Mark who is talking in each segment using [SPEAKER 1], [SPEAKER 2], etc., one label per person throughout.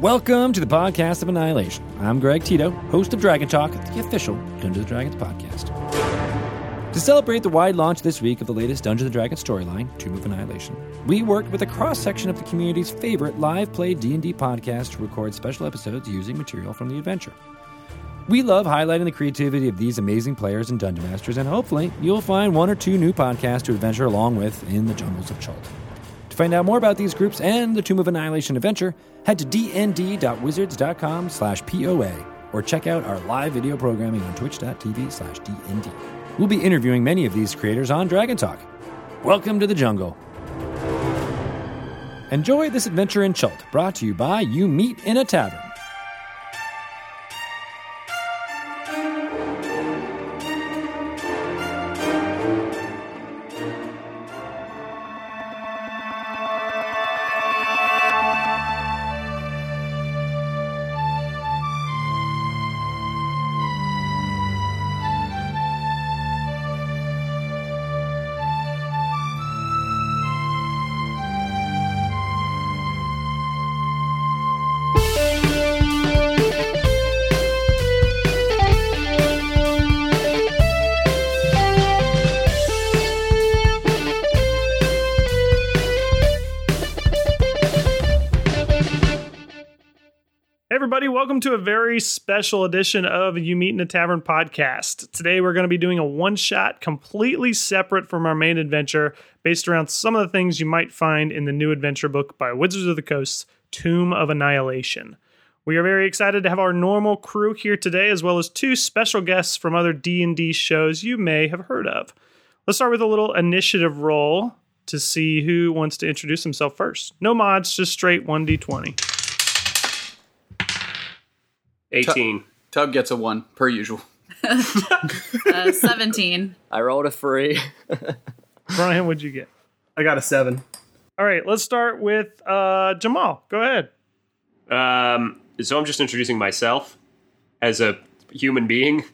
[SPEAKER 1] Welcome to the podcast of Annihilation. I'm Greg Tito, host of Dragon Talk, the official Dungeons Dragons podcast. To celebrate the wide launch this week of the latest Dungeons Dragons storyline, Tomb of Annihilation, we worked with a cross-section of the community's favorite live play D&D podcast to record special episodes using material from the adventure. We love highlighting the creativity of these amazing players and dungeon masters, and hopefully you'll find one or two new podcasts to adventure along with in the jungles of Chult. Find out more about these groups and the Tomb of Annihilation adventure, head to dnd.wizards.com slash TOA or check out our live video programming on twitch.tv slash DND. We'll be interviewing many of these creators on Dragon Talk. Welcome to the jungle. Enjoy this adventure in Chult, brought to you by You Meet in a Tavern.
[SPEAKER 2] Very special edition of You Meet in a Tavern podcast. Today we're going to be doing a one shot completely separate from our main adventure based around some of the things you might find in the new adventure book by Wizards of the Coast, Tomb of Annihilation. We are very excited to have our normal crew here today as well as two special guests from other D&D shows you may have heard of. Let's start with a little initiative roll to see who wants to introduce himself first. No mods, just straight 1d20.
[SPEAKER 3] 18.
[SPEAKER 4] Tug gets a one per usual.
[SPEAKER 5] Uh, 17.
[SPEAKER 6] I rolled a 3.
[SPEAKER 2] Brian, what'd you get?
[SPEAKER 3] I got a 7.
[SPEAKER 2] All right, let's start with uh, Jamal. Go ahead.
[SPEAKER 3] Um, so I'm just introducing myself as a human being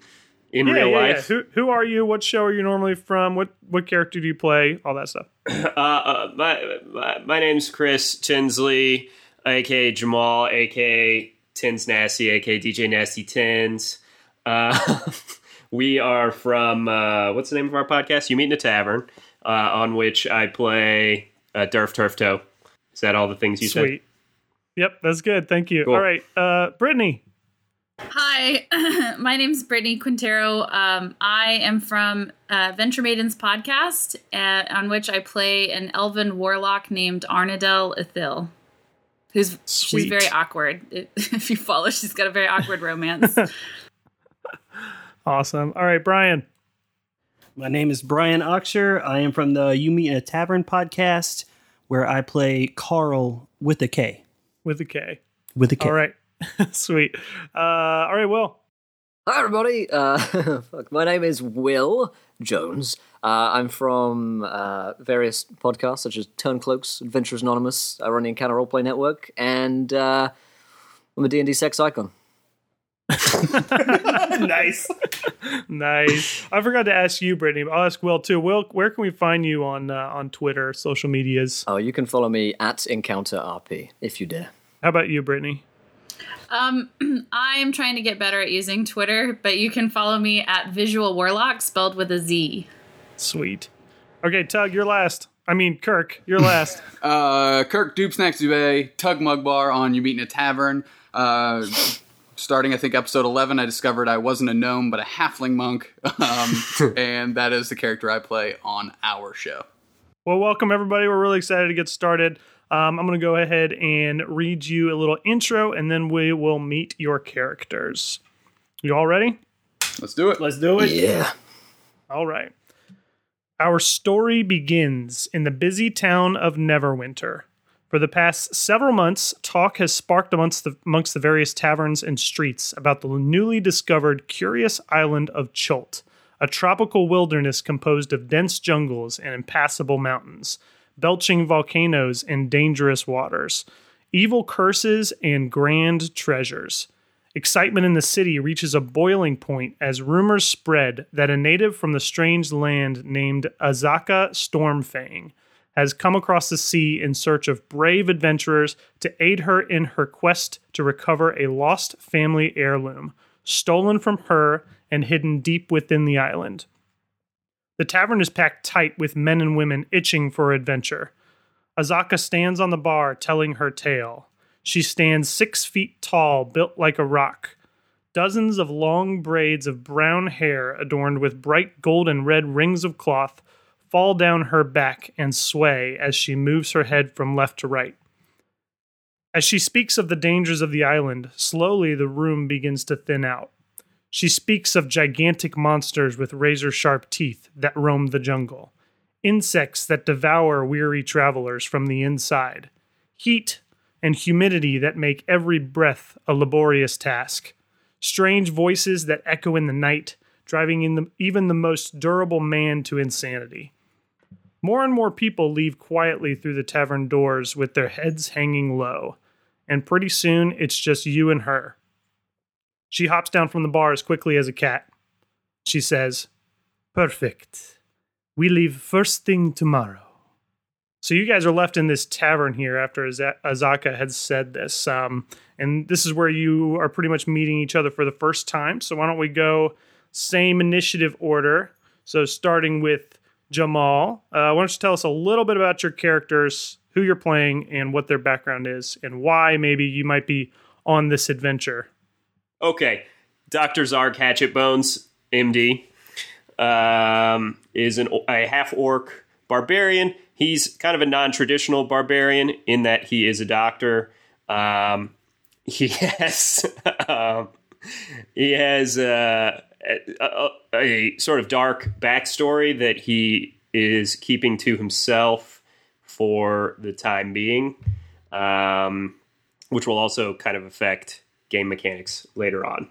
[SPEAKER 3] in real life.
[SPEAKER 2] Who, who are you? What show are you normally from? What what character do you play? All that stuff.
[SPEAKER 3] Uh, uh, my, my, my name's Chris Tinsley, aka Jamal, aka Tins Nasty, aka DJ Nasty Tins. Uh, we are from, uh, what's the name of our podcast? You Meet in a Tavern, uh, on which I play uh, Durf Turf Toe. Is that all the things you said?
[SPEAKER 2] Sweet. Yep, that's good. Thank you.
[SPEAKER 3] Cool.
[SPEAKER 2] All right, uh, Brittany.
[SPEAKER 5] Hi, my name's Brittany Quintero. Um, I am from uh, Venture Maidens podcast, uh, on which I play an elven warlock named Arnadel Ithil. Who's
[SPEAKER 2] Sweet.
[SPEAKER 5] she's very awkward. If you follow, she's got a very awkward romance.
[SPEAKER 2] Awesome. All right, Brian.
[SPEAKER 7] My name is Brian Oxer. I am from the You Meet in a Tavern podcast, where I play Carl with a K.
[SPEAKER 2] With a K.
[SPEAKER 7] With a K.
[SPEAKER 2] All right. Sweet. Uh, all right, Will.
[SPEAKER 6] Hi, everybody. Uh, fuck, my name is Will Jones. Uh, I'm from uh, various podcasts such as Turncloaks, Adventurers Anonymous. I run the Encounter Roleplay Network, and uh, I'm a D&D sex icon.
[SPEAKER 3] nice.
[SPEAKER 2] Nice. I forgot to ask you, Brittany. but I'll ask Will too. Will, where can we find you on uh, on Twitter, social medias?
[SPEAKER 6] Oh, you can follow me at Encounter RP if you dare.
[SPEAKER 2] How about you, Brittany?
[SPEAKER 5] um, I am trying to get better at using Twitter, but you can follow me at Vizual Warlock, spelled with a Z.
[SPEAKER 2] Sweet. Okay, Tug, you're last. I mean, Kirk, you're last.
[SPEAKER 4] Uh, Kirk Dupe Snacks Dubé, Tug Mug Bar on You Meet in a Tavern. Uh, starting, I think, episode 11, I discovered I wasn't a gnome, but a halfling monk. Um, and that is the character I play on our show.
[SPEAKER 2] Well, welcome everybody. We're really excited to get started. Um, I'm going to go ahead and read you a little intro, and then we will meet your characters. You all ready?
[SPEAKER 4] Let's do it.
[SPEAKER 3] Let's do it.
[SPEAKER 6] Yeah.
[SPEAKER 2] All right. Our story begins in the busy town of Neverwinter. For the past several months, talk has sparked amongst the, amongst the various taverns and streets about the newly discovered curious island of Chult, a tropical wilderness composed of dense jungles and impassable mountains, belching volcanoes and dangerous waters, evil curses and grand treasures. Excitement in the city reaches a boiling point as rumors spread that a native from the strange land named Azaka Stormfang has come across the sea in search of brave adventurers to aid her in her quest to recover a lost family heirloom, stolen from her and hidden deep within the island. The tavern is packed tight with men and women itching for adventure. Azaka stands on the bar telling her tale. She stands six feet tall, built like a rock. Dozens of long braids of brown hair adorned with bright gold and red rings of cloth fall down her back and sway as she moves her head from left to right. As she speaks of the dangers of the island, slowly the room begins to thin out. She speaks of gigantic monsters with razor sharp teeth that roam the jungle, insects that devour weary travelers from the inside, heat and humidity that make every breath a laborious task, strange voices that echo in the night, driving in the, even the most durable man to insanity. More and more people leave quietly through the tavern doors with their heads hanging low, and pretty soon it's just you and her. She hops down from the bar as quickly as a cat. She says, Perfect. We leave first thing tomorrow. So you guys are left in this tavern here after Azaka had said this. Um, and this is where you are pretty much meeting each other for the first time. So why don't we go same initiative order? So starting with Jamal, uh, why don't you tell us a little bit about your characters, who you're playing, and what their background is, and why maybe you might be on this adventure?
[SPEAKER 3] Okay, Dr. Zarg Hatchetbones, MD, um, is an, a half orc barbarian. He's kind of a non traditional barbarian in that he is a doctor. Um, he has um, he has uh, a, a, a, sort of dark backstory that he is keeping to himself for the time being, um, which will also kind of affect game mechanics later on.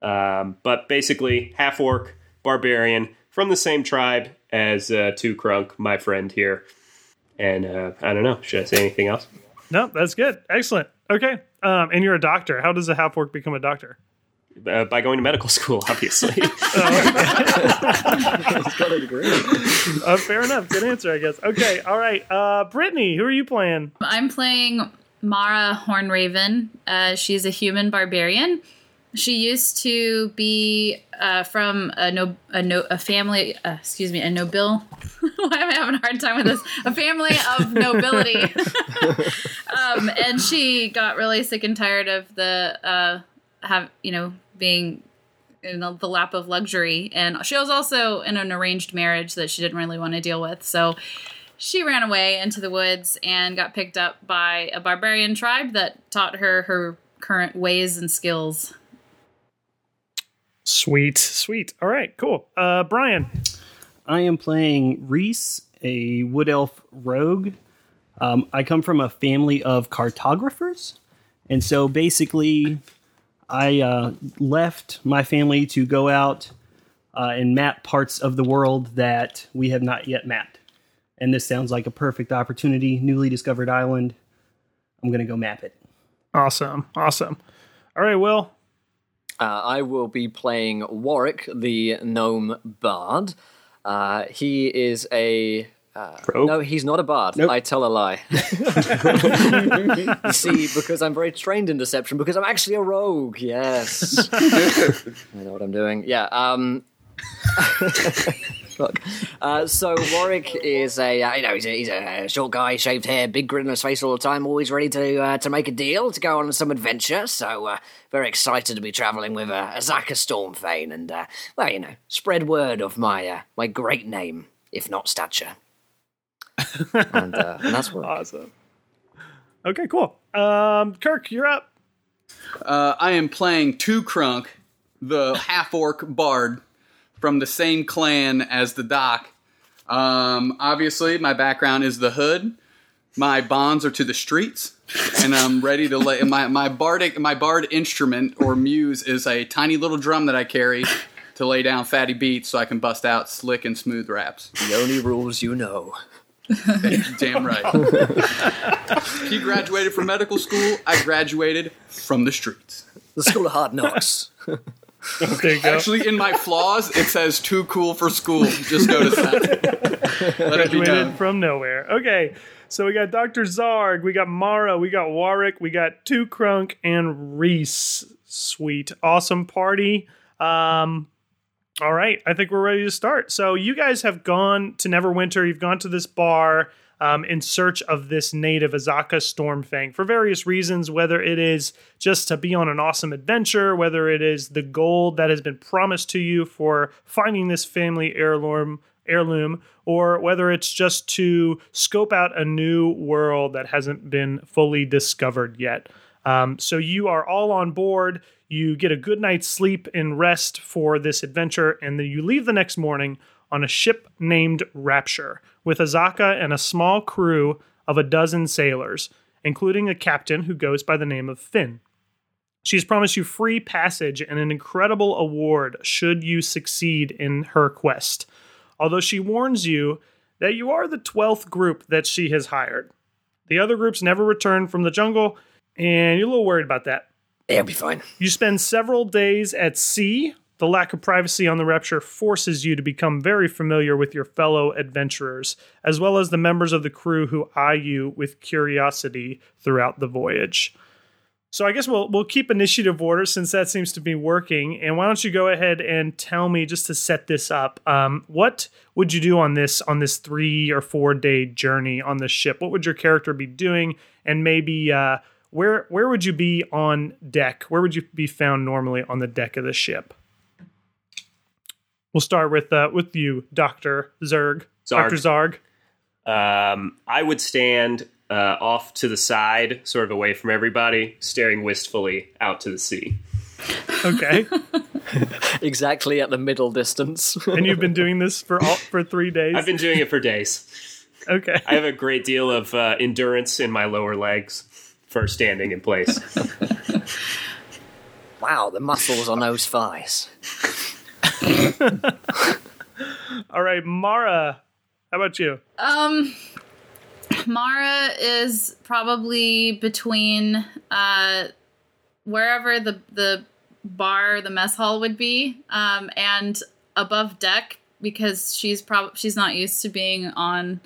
[SPEAKER 3] Um, but basically, half orc barbarian from the same tribe as uh, Two Crunk, my friend here. And uh, I don't know. Should I say anything else?
[SPEAKER 2] No, that's good. Excellent. Okay. Um, and you're a doctor. How does a half orc become a doctor?
[SPEAKER 3] Uh, by going to medical school, obviously.
[SPEAKER 2] uh, fair enough. Good answer, I guess. Okay. All right. Uh, Brittany, who are you playing?
[SPEAKER 5] I'm playing Mara Hornraven. Uh, she's a human barbarian. She used to be uh, from a no a no a family. Uh, excuse me, a nobil. Why am I having a hard time with this? A family of nobility. um, and she got really sick and tired of the uh, have you know being in the, the lap of luxury, and she was also in an arranged marriage that she didn't really want to deal with. So she ran away into the woods and got picked up by a barbarian tribe that taught her her current ways and skills.
[SPEAKER 2] Sweet, sweet. All right, cool. Uh, Brian.
[SPEAKER 7] I am playing Reese, a wood elf rogue. Um, I come from a family of cartographers, and so basically, I uh, left my family to go out uh, and map parts of the world that we have not yet mapped. And this sounds like a perfect opportunity. Newly discovered island. I'm going to go map it.
[SPEAKER 2] Awesome, awesome. All right, Will.
[SPEAKER 6] Uh, I will be playing Warwick, the gnome bard. Uh, he is a. Uh, no, he's not a bard. Nope. I tell a lie. you see, because I'm very trained in deception, because I'm actually a rogue. Yes, I know what I'm doing. Yeah. Um, Fuck. Uh, so Warwick is a uh, you know he's a, he's a short guy, shaved hair, big grin on his face all the time, always ready to uh, to make a deal, to go on some adventure. So uh, very excited to be travelling with uh, Azaka Stormfang, and uh, well you know spread word of my uh, my great name, if not stature. and, uh, and that's what.
[SPEAKER 2] Awesome. Okay, cool. Um, Kirk, you're up.
[SPEAKER 4] Uh, I am playing Two Crunk, the half orc bard from the same clan as the Doc. Um, obviously, my background is the hood. My bonds are to the streets, and I'm ready to lay my my bardic my bard instrument or muse is a tiny little drum that I carry to lay down fatty beats so I can bust out slick and smooth raps.
[SPEAKER 6] The only rules you know.
[SPEAKER 4] Damn right. he graduated from medical school. I graduated from the streets.
[SPEAKER 6] The school of hard knocks.
[SPEAKER 2] There you go.
[SPEAKER 4] Actually, in my flaws, it says "too cool for school." Just notice that. Let it be
[SPEAKER 2] graduated from nowhere. Okay, so we got Dr. Zarg, we got Mara, we got Warwick, we got Two Crunk, and Reese. Sweet, awesome party. Um, all right, I think we're ready to start. So you guys have gone to Neverwinter. You've gone to this bar. Um, in search of this native Azaka Stormfang for various reasons, whether it is just to be on an awesome adventure, whether it is the gold that has been promised to you for finding this family heirloom, heirloom, or whether it's just to scope out a new world that hasn't been fully discovered yet. Um, so you are all on board. You get a good night's sleep and rest for this adventure, and then you leave the next morning on a ship named Rapture with Azaka and a small crew of a dozen sailors, including a captain who goes by the name of Finn. She's promised you free passage and an incredible award should you succeed in her quest, although she warns you that you are the 12th group that she has hired. The other groups never return from the jungle, and you're a little worried about that.
[SPEAKER 6] It'll be fine.
[SPEAKER 2] You spend several days at sea. The lack of privacy on the Rapture forces you to become very familiar with your fellow adventurers, as well as the members of the crew who eye you with curiosity throughout the voyage. So I guess we'll we'll keep initiative order since that seems to be working. And why don't you go ahead and tell me just to set this up? Um, what would you do on this on this three or four day journey on the ship? What would your character be doing? And maybe uh, where where would you be on deck? Where would you be found normally on the deck of the ship? We'll start with uh, with you, Doctor Zerg.
[SPEAKER 3] Zarg.
[SPEAKER 2] Doctor Zarg.
[SPEAKER 3] Um, I would stand uh, off to the side, sort of away from everybody, staring wistfully out to the sea.
[SPEAKER 2] Okay,
[SPEAKER 6] Exactly at the middle distance.
[SPEAKER 2] and you've been doing this for all, for three days.
[SPEAKER 3] I've been doing it for days.
[SPEAKER 2] okay.
[SPEAKER 3] I have a great deal of uh, endurance in my lower legs for standing in place.
[SPEAKER 6] wow, the muscles on those thighs.
[SPEAKER 2] All right, Mara. How about you?
[SPEAKER 5] Um, Mara is probably between uh, wherever the the bar, the mess hall would be, um, and above deck because she's probably she's not used to being on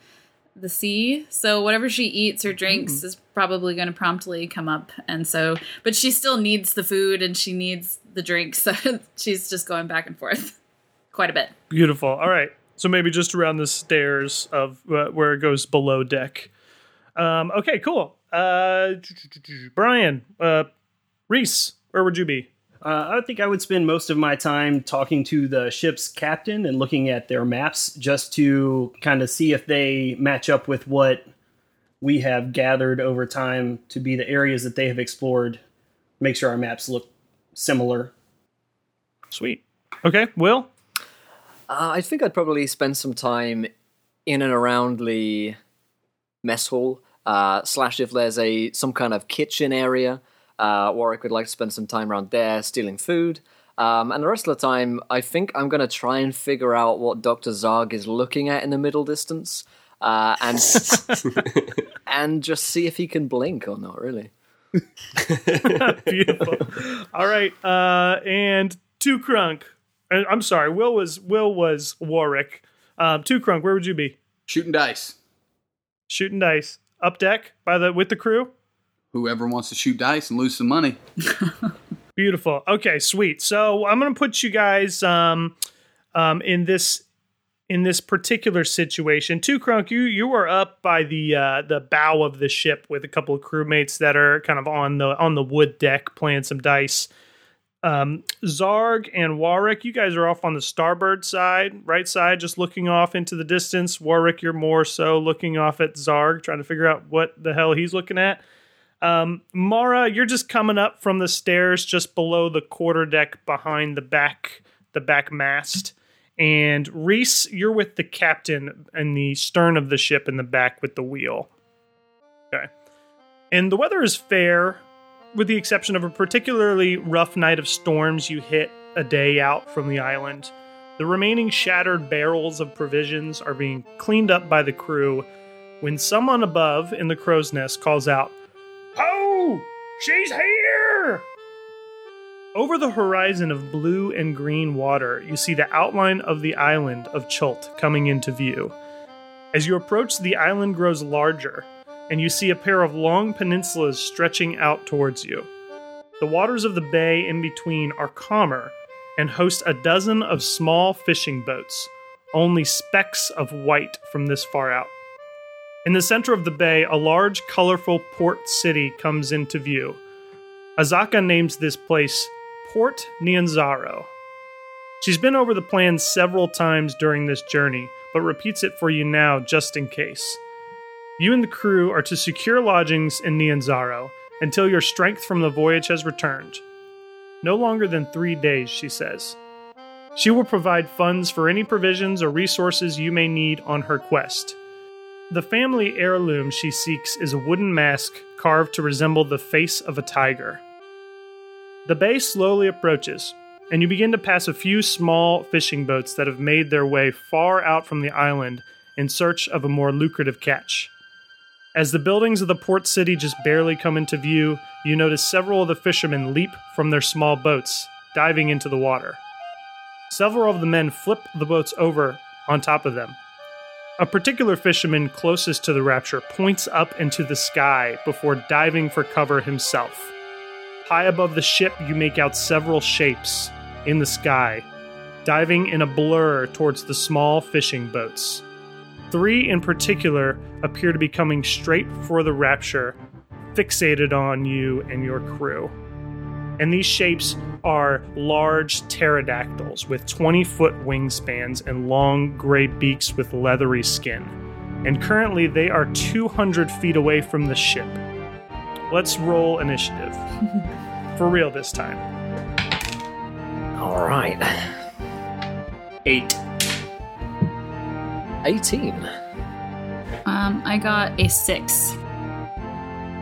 [SPEAKER 5] the sea. So whatever she eats or drinks is probably going to promptly come up. And so, but she still needs the food and she needs the drinks. So she's just going back and forth quite a bit.
[SPEAKER 2] Beautiful. All right. So maybe just around the stairs of uh, where it goes below deck. Um, okay, cool. Uh, Brian, uh, Reese, where would you be?
[SPEAKER 7] Uh, I think I would spend most of my time talking to the ship's captain and looking at their maps just to kind of see if they match up with what we have gathered over time to be the areas that they have explored. Make sure our maps look similar.
[SPEAKER 2] Sweet. Okay, Will.
[SPEAKER 6] Uh, I think I'd probably spend some time in and around the mess hall. Uh, slash, if there's a some kind of kitchen area, uh, Warwick would like to spend some time around there stealing food. Um, and the rest of the time, I think I'm going to try and figure out what Dr. Zarg is looking at in the middle distance, uh, and and just see if he can blink or not. Really.
[SPEAKER 2] Beautiful. All right, uh, and Two Crunk. Uh, I'm sorry, Will was Will was Warwick. Um, Two Crunk, where would you be?
[SPEAKER 4] Shooting dice.
[SPEAKER 2] Shooting dice up deck by the with the crew.
[SPEAKER 4] Whoever wants to shoot dice and lose some money.
[SPEAKER 2] Beautiful. Okay, sweet. So I'm gonna put you guys um, um, in this in this particular situation. Two Crunk, you you are up by the uh, the bow of the ship with a couple of crewmates that are kind of on the on the wood deck playing some dice. Um, Zarg and Warwick, you guys are off on the starboard side, right side, just looking off into the distance. Warwick, you're more so looking off at Zarg, trying to figure out what the hell he's looking at. Um, Mara, you're just coming up from the stairs just below the quarter deck behind the back the back mast. And Reese, you're with the captain in the stern of the ship in the back with the wheel. Okay. And the weather is fair, with the exception of a particularly rough night of storms you hit a day out from the island. The remaining shattered barrels of provisions are being cleaned up by the crew when someone above in the crow's nest calls out, Oh, she's here! Over the horizon of blue and green water, you see the outline of the island of Chult coming into view. As you approach, the island grows larger, and you see a pair of long peninsulas stretching out towards you. The waters of the bay in between are calmer and host a dozen of small fishing boats, only specks of white from this far out. In the center of the bay, a large, colorful port city comes into view. Azaka names this place Port Nyanzaru. She's been over the plan several times during this journey, but repeats it for you now just in case. You and the crew are to secure lodgings in Nyanzaru until your strength from the voyage has returned. No longer than three days, she says. She will provide funds for any provisions or resources you may need on her quest. The family heirloom she seeks is a wooden mask carved to resemble the face of a tiger. The bay slowly approaches, and you begin to pass a few small fishing boats that have made their way far out from the island in search of a more lucrative catch. As the buildings of the port city just barely come into view, you notice several of the fishermen leap from their small boats, diving into the water. Several of the men flip the boats over on top of them. A particular fisherman closest to the rapture points up into the sky before diving for cover himself. High above the ship, you make out several shapes in the sky, diving in a blur towards the small fishing boats. Three in particular appear to be coming straight for the rapture, fixated on you and your crew. And these shapes are large pterodactyls with 20 foot wingspans and long gray beaks with leathery skin. And currently, they are 200 feet away from the ship. Let's roll initiative. For real this time.
[SPEAKER 6] All right.
[SPEAKER 3] Eight.
[SPEAKER 6] 18.
[SPEAKER 5] Um, I got a six.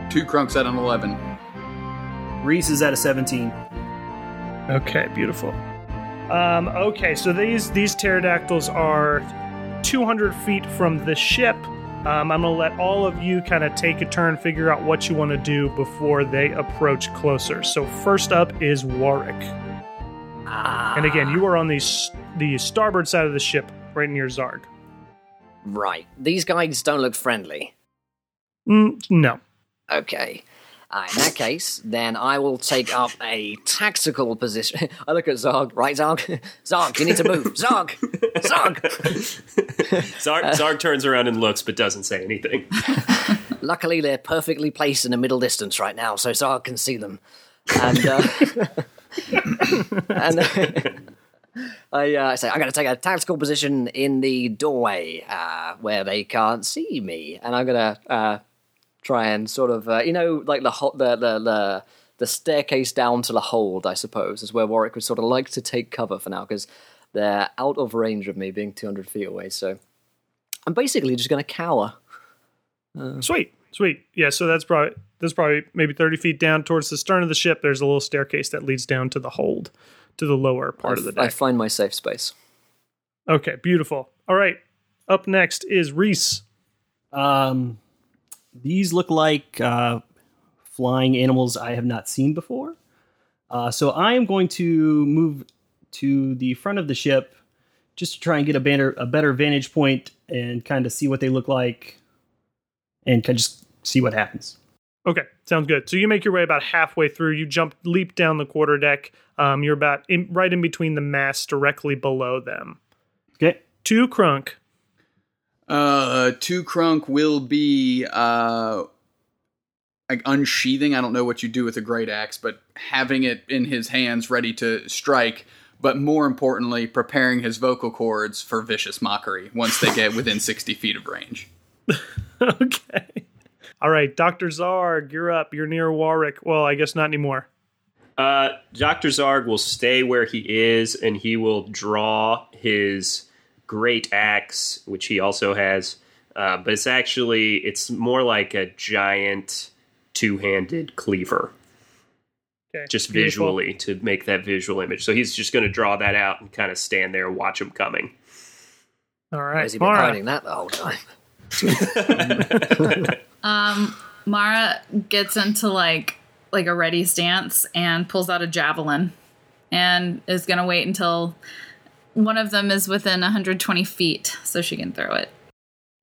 [SPEAKER 4] Two crunks at an 11.
[SPEAKER 7] Reese is at a 17.
[SPEAKER 2] Okay, beautiful. Um, okay, so these these pterodactyls are 200 feet from the ship. Um, I'm gonna let all of you kind of take a turn, figure out what you want to do before they approach closer. So first up is Warwick,
[SPEAKER 6] Ah,
[SPEAKER 2] and again, you are on the the starboard side of the ship, right near Zarg.
[SPEAKER 6] right. These guys don't look friendly.
[SPEAKER 2] Mm, no.
[SPEAKER 6] Okay. Uh, in that case, then I will take up a tactical position. I look at Zog, right, Zog? Zog, you need to move. Zog! Zog!
[SPEAKER 3] Zarg, Zarg turns around and looks, but doesn't say anything.
[SPEAKER 6] Luckily, they're perfectly placed in the middle distance right now, so Zog can see them. And, uh, and I uh, say, I'm going to take a tactical position in the doorway uh, where they can't see me. And I'm going to uh, try and sort of, uh, you know, like the, ho- the, the, the, the staircase down to the hold, I suppose, is where Warwick would sort of like to take cover for now because they're out of range of me being 200 feet away. So I'm basically just going to cower.
[SPEAKER 2] Sweet, sweet. Yeah, so that's probably that's probably maybe thirty feet down towards the stern of the ship. There's a little staircase that leads down to the hold, to the lower part of the deck.
[SPEAKER 6] I find my safe space.
[SPEAKER 2] Okay, beautiful. All right, up next is Reese.
[SPEAKER 7] Um, these look like uh, flying animals I have not seen before. Uh, so I am going to move to the front of the ship just to try and get a better a better vantage point and kind of see what they look like, and kind of just see what happens.
[SPEAKER 2] Okay, sounds good. So you make your way about halfway through. You jump, leap down the quarter deck. Um, you're about in, right in between the masts, directly below them.
[SPEAKER 7] Okay.
[SPEAKER 2] Two crunk.
[SPEAKER 4] Uh, two crunk will be uh, like unsheathing. I don't know what you do with a great axe, but having it in his hands ready to strike. But more importantly, preparing his vocal cords for vicious mockery once they get within sixty feet of range.
[SPEAKER 2] okay. All right, Doctor Zarg, you're up. You're near Warwick. Well, I guess not anymore.
[SPEAKER 3] Uh, Dr. Zarg will stay where he is and he will draw his great axe, which he also has. Uh, but it's actually, it's more like a giant two handed cleaver,
[SPEAKER 2] Okay.
[SPEAKER 3] just
[SPEAKER 2] beautiful.
[SPEAKER 3] visually to make that visual image. So he's just going to draw that out and kind of stand there and watch him coming.
[SPEAKER 2] All right,
[SPEAKER 6] Has he been
[SPEAKER 2] Mara.
[SPEAKER 6] hiding that the whole time?
[SPEAKER 5] Um, Mara gets into like like a ready stance and pulls out a javelin and is gonna wait until one of them is within 120 feet so she can throw it.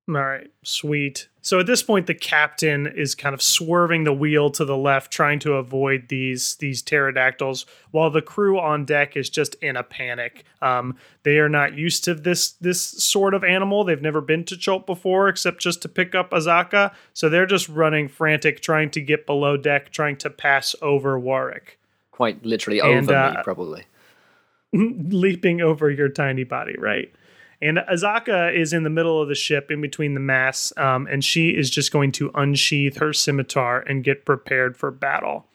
[SPEAKER 2] All right, sweet. So at this point, the captain is kind of swerving the wheel to the left, trying to avoid these these pterodactyls, while the crew on deck is just in a panic. Um, they are not used to this this sort of animal. They've never been to Chult before, except just to pick up Azaka. So they're just running frantic, trying to get below deck, trying to pass over Warwick,
[SPEAKER 6] Quite literally
[SPEAKER 2] And,
[SPEAKER 6] over me,
[SPEAKER 2] uh,
[SPEAKER 6] probably.
[SPEAKER 2] leaping over your tiny body, right? And Azaka is in the middle of the ship in between the masts, um, and she is just going to unsheath her scimitar and get prepared for battle.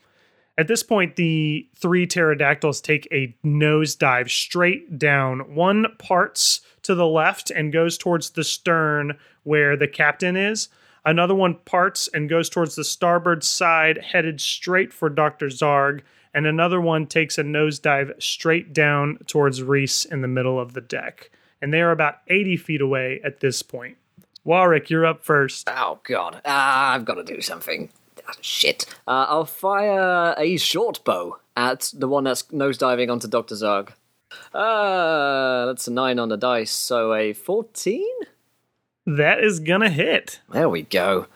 [SPEAKER 2] At this point, the three pterodactyls take a nosedive straight down. One parts to the left and goes towards the stern where the captain is. Another one parts and goes towards the starboard side, headed straight for Dr. Zarg. And another one takes a nosedive straight down towards Reese in the middle of the deck. And they are about 80 feet away at this point. Warwick, you're up first.
[SPEAKER 6] Oh god, ah, I've got to do something. Ah, shit. Uh, I'll fire a short bow at the one that's nosediving onto Doctor Zarg. Uh, that's a nine on the dice, so a fourteen.
[SPEAKER 2] That is gonna hit.
[SPEAKER 6] There we go.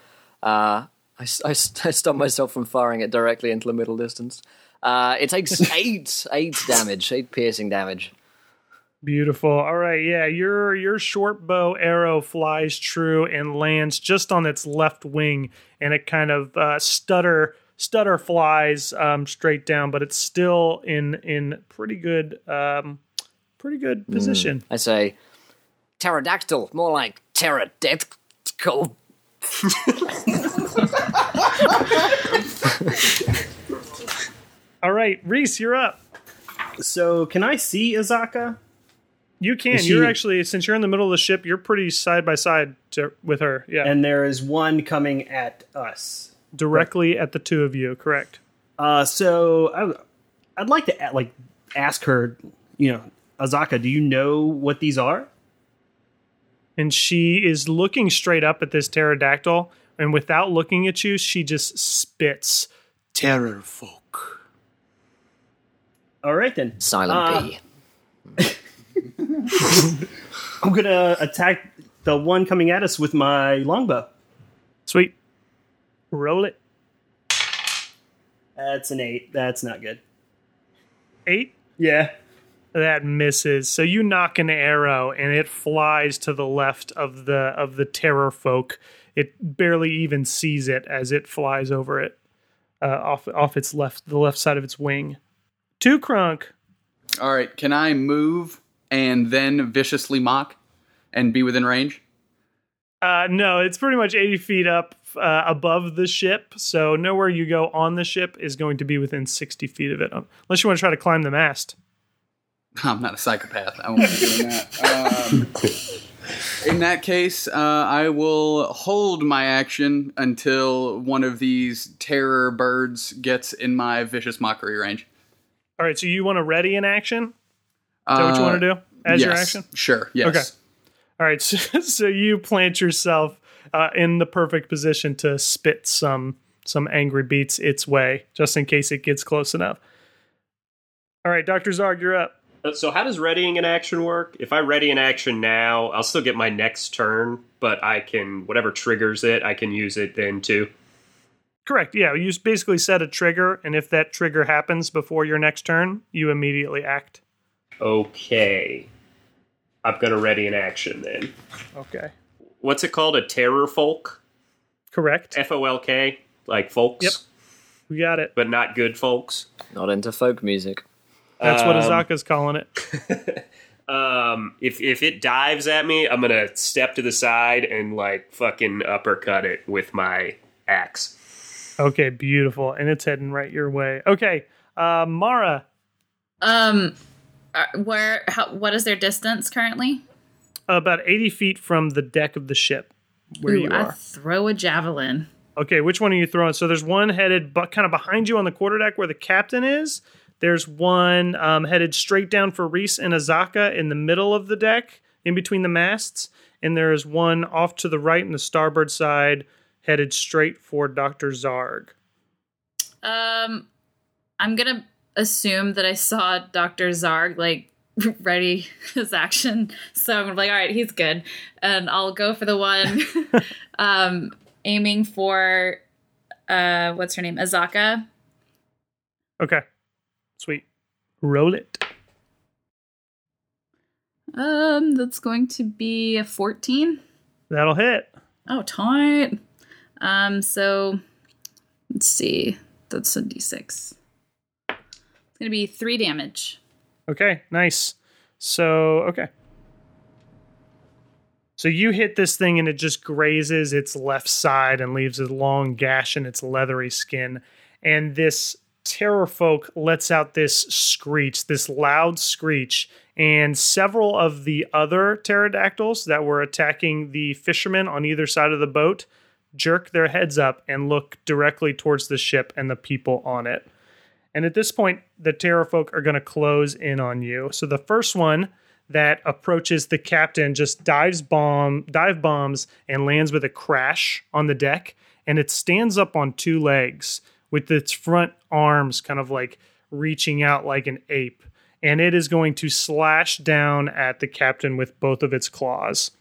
[SPEAKER 6] Uh, I, I I stopped myself from firing it directly into the middle distance. Uh, it takes eight, eight damage, eight piercing damage.
[SPEAKER 2] Beautiful. All right, yeah, your your short bow arrow flies true and lands just on its left wing, and it kind of uh, stutter stutter flies um, straight down, but it's still in in pretty good um, pretty good position.
[SPEAKER 6] I say, pterodactyl, more like pterodactyl.
[SPEAKER 2] All right, Reese, you're up.
[SPEAKER 7] So can I see Azaka?
[SPEAKER 2] You can.
[SPEAKER 7] She-
[SPEAKER 2] You're actually since you're in the middle of the ship, you're pretty side by side to, with her. Yeah,
[SPEAKER 7] And there is one coming at us.
[SPEAKER 2] directly at the two of you. Correct.
[SPEAKER 7] Uh, so I, I'd like to like ask her, you know, Azaka, do you know what these are?
[SPEAKER 2] and she is looking straight up at this pterodactyl and without looking at you she just spits pterafolk
[SPEAKER 7] All right then.
[SPEAKER 6] Silent
[SPEAKER 7] Uh,
[SPEAKER 6] B.
[SPEAKER 7] I'm gonna attack the one coming at us with my longbow.
[SPEAKER 2] sweet roll it
[SPEAKER 7] That's an eight. That's not good.
[SPEAKER 2] eight
[SPEAKER 7] Yeah.
[SPEAKER 2] that misses so you knock an arrow and it flies to the left of the of the pterafolk it barely even sees it as it flies over it uh, off off its left the left side of its wing two crunk
[SPEAKER 4] All right, can I move and then viciously mock and be within range?
[SPEAKER 2] Uh, no, it's pretty much 80 feet up uh, above the ship. So nowhere you go on the ship is going to be within 60 feet of it, unless you want to try to climb the mast.
[SPEAKER 4] I'm not a psychopath. I won't be doing that. Um, in that case, uh, I will hold my action until one of these terror birds gets in my vicious mockery range.
[SPEAKER 2] All right, so you want to ready in action? Is that what you want to do as your
[SPEAKER 4] Uh, yes,
[SPEAKER 2] action?
[SPEAKER 4] Sure. Yes.
[SPEAKER 2] Okay. All right, so, so you plant yourself uh, in the perfect position to spit some some angry beats its way, just in case it gets close enough. All right, Doctor Zarg, you're up.
[SPEAKER 3] Uh, So how does readying an action work? If I ready an action now, I'll still get my next turn, but I can whatever triggers it, I can use it then too.
[SPEAKER 2] Correct. Yeah, you basically set a trigger, and if that trigger happens before your next turn, you immediately act.
[SPEAKER 3] Okay. I'm gonna ready an action then.
[SPEAKER 2] Okay.
[SPEAKER 3] What's it called? A pterafolk?
[SPEAKER 2] Correct.
[SPEAKER 3] F O L K? Like folks?
[SPEAKER 2] Yep. We got it.
[SPEAKER 3] But not good folks.
[SPEAKER 6] Not into folk music.
[SPEAKER 2] That's what
[SPEAKER 3] Um,
[SPEAKER 2] Azaka's calling it.
[SPEAKER 3] Um, if if it dives at me, I'm gonna step to the side and like fucking uppercut it with my axe.
[SPEAKER 2] Okay, beautiful. And it's heading right your way. Okay. Uh, Mara,
[SPEAKER 5] Um, uh, where? How, what is their distance currently?
[SPEAKER 2] about 80 feet from the deck of the ship where
[SPEAKER 5] Ooh,
[SPEAKER 2] you
[SPEAKER 5] I throw a javelin.
[SPEAKER 2] Okay, which one are you throwing? So there's one headed but kind of behind you on the quarterdeck where the captain is. There's one um, headed straight down for Reese and Azaka in the middle of the deck, in between the masts. And there is one off to the right in the starboard side, headed straight for Dr. Zarg.
[SPEAKER 5] Um, I'm gonna assume that I saw Dr. Zarg like ready his action. So I'm gonna be like, all right, he's good. And I'll go for the one um aiming for uh what's her name? Azaka.
[SPEAKER 2] Okay. Sweet. Roll it.
[SPEAKER 5] Um, that's going to be a 14.
[SPEAKER 2] That'll hit.
[SPEAKER 5] Oh, tight. Um, so let's see. That's a d6. It's gonna be three damage.
[SPEAKER 2] Okay, nice. So, okay. So you hit this thing and it just grazes its left side and leaves a long gash in its leathery skin. And this pterafolk lets out this screech, this loud screech. And several of the other pterodactyls that were attacking the fishermen on either side of the boat jerk their heads up and look directly towards the ship and the people on it. And at this point, the pterafolk are going to close in on you. So the first one that approaches the captain just dives bomb dive bombs and lands with a crash on the deck and it stands up on two legs with its front arms kind of like reaching out like an ape and it is going to slash down at the captain with both of its claws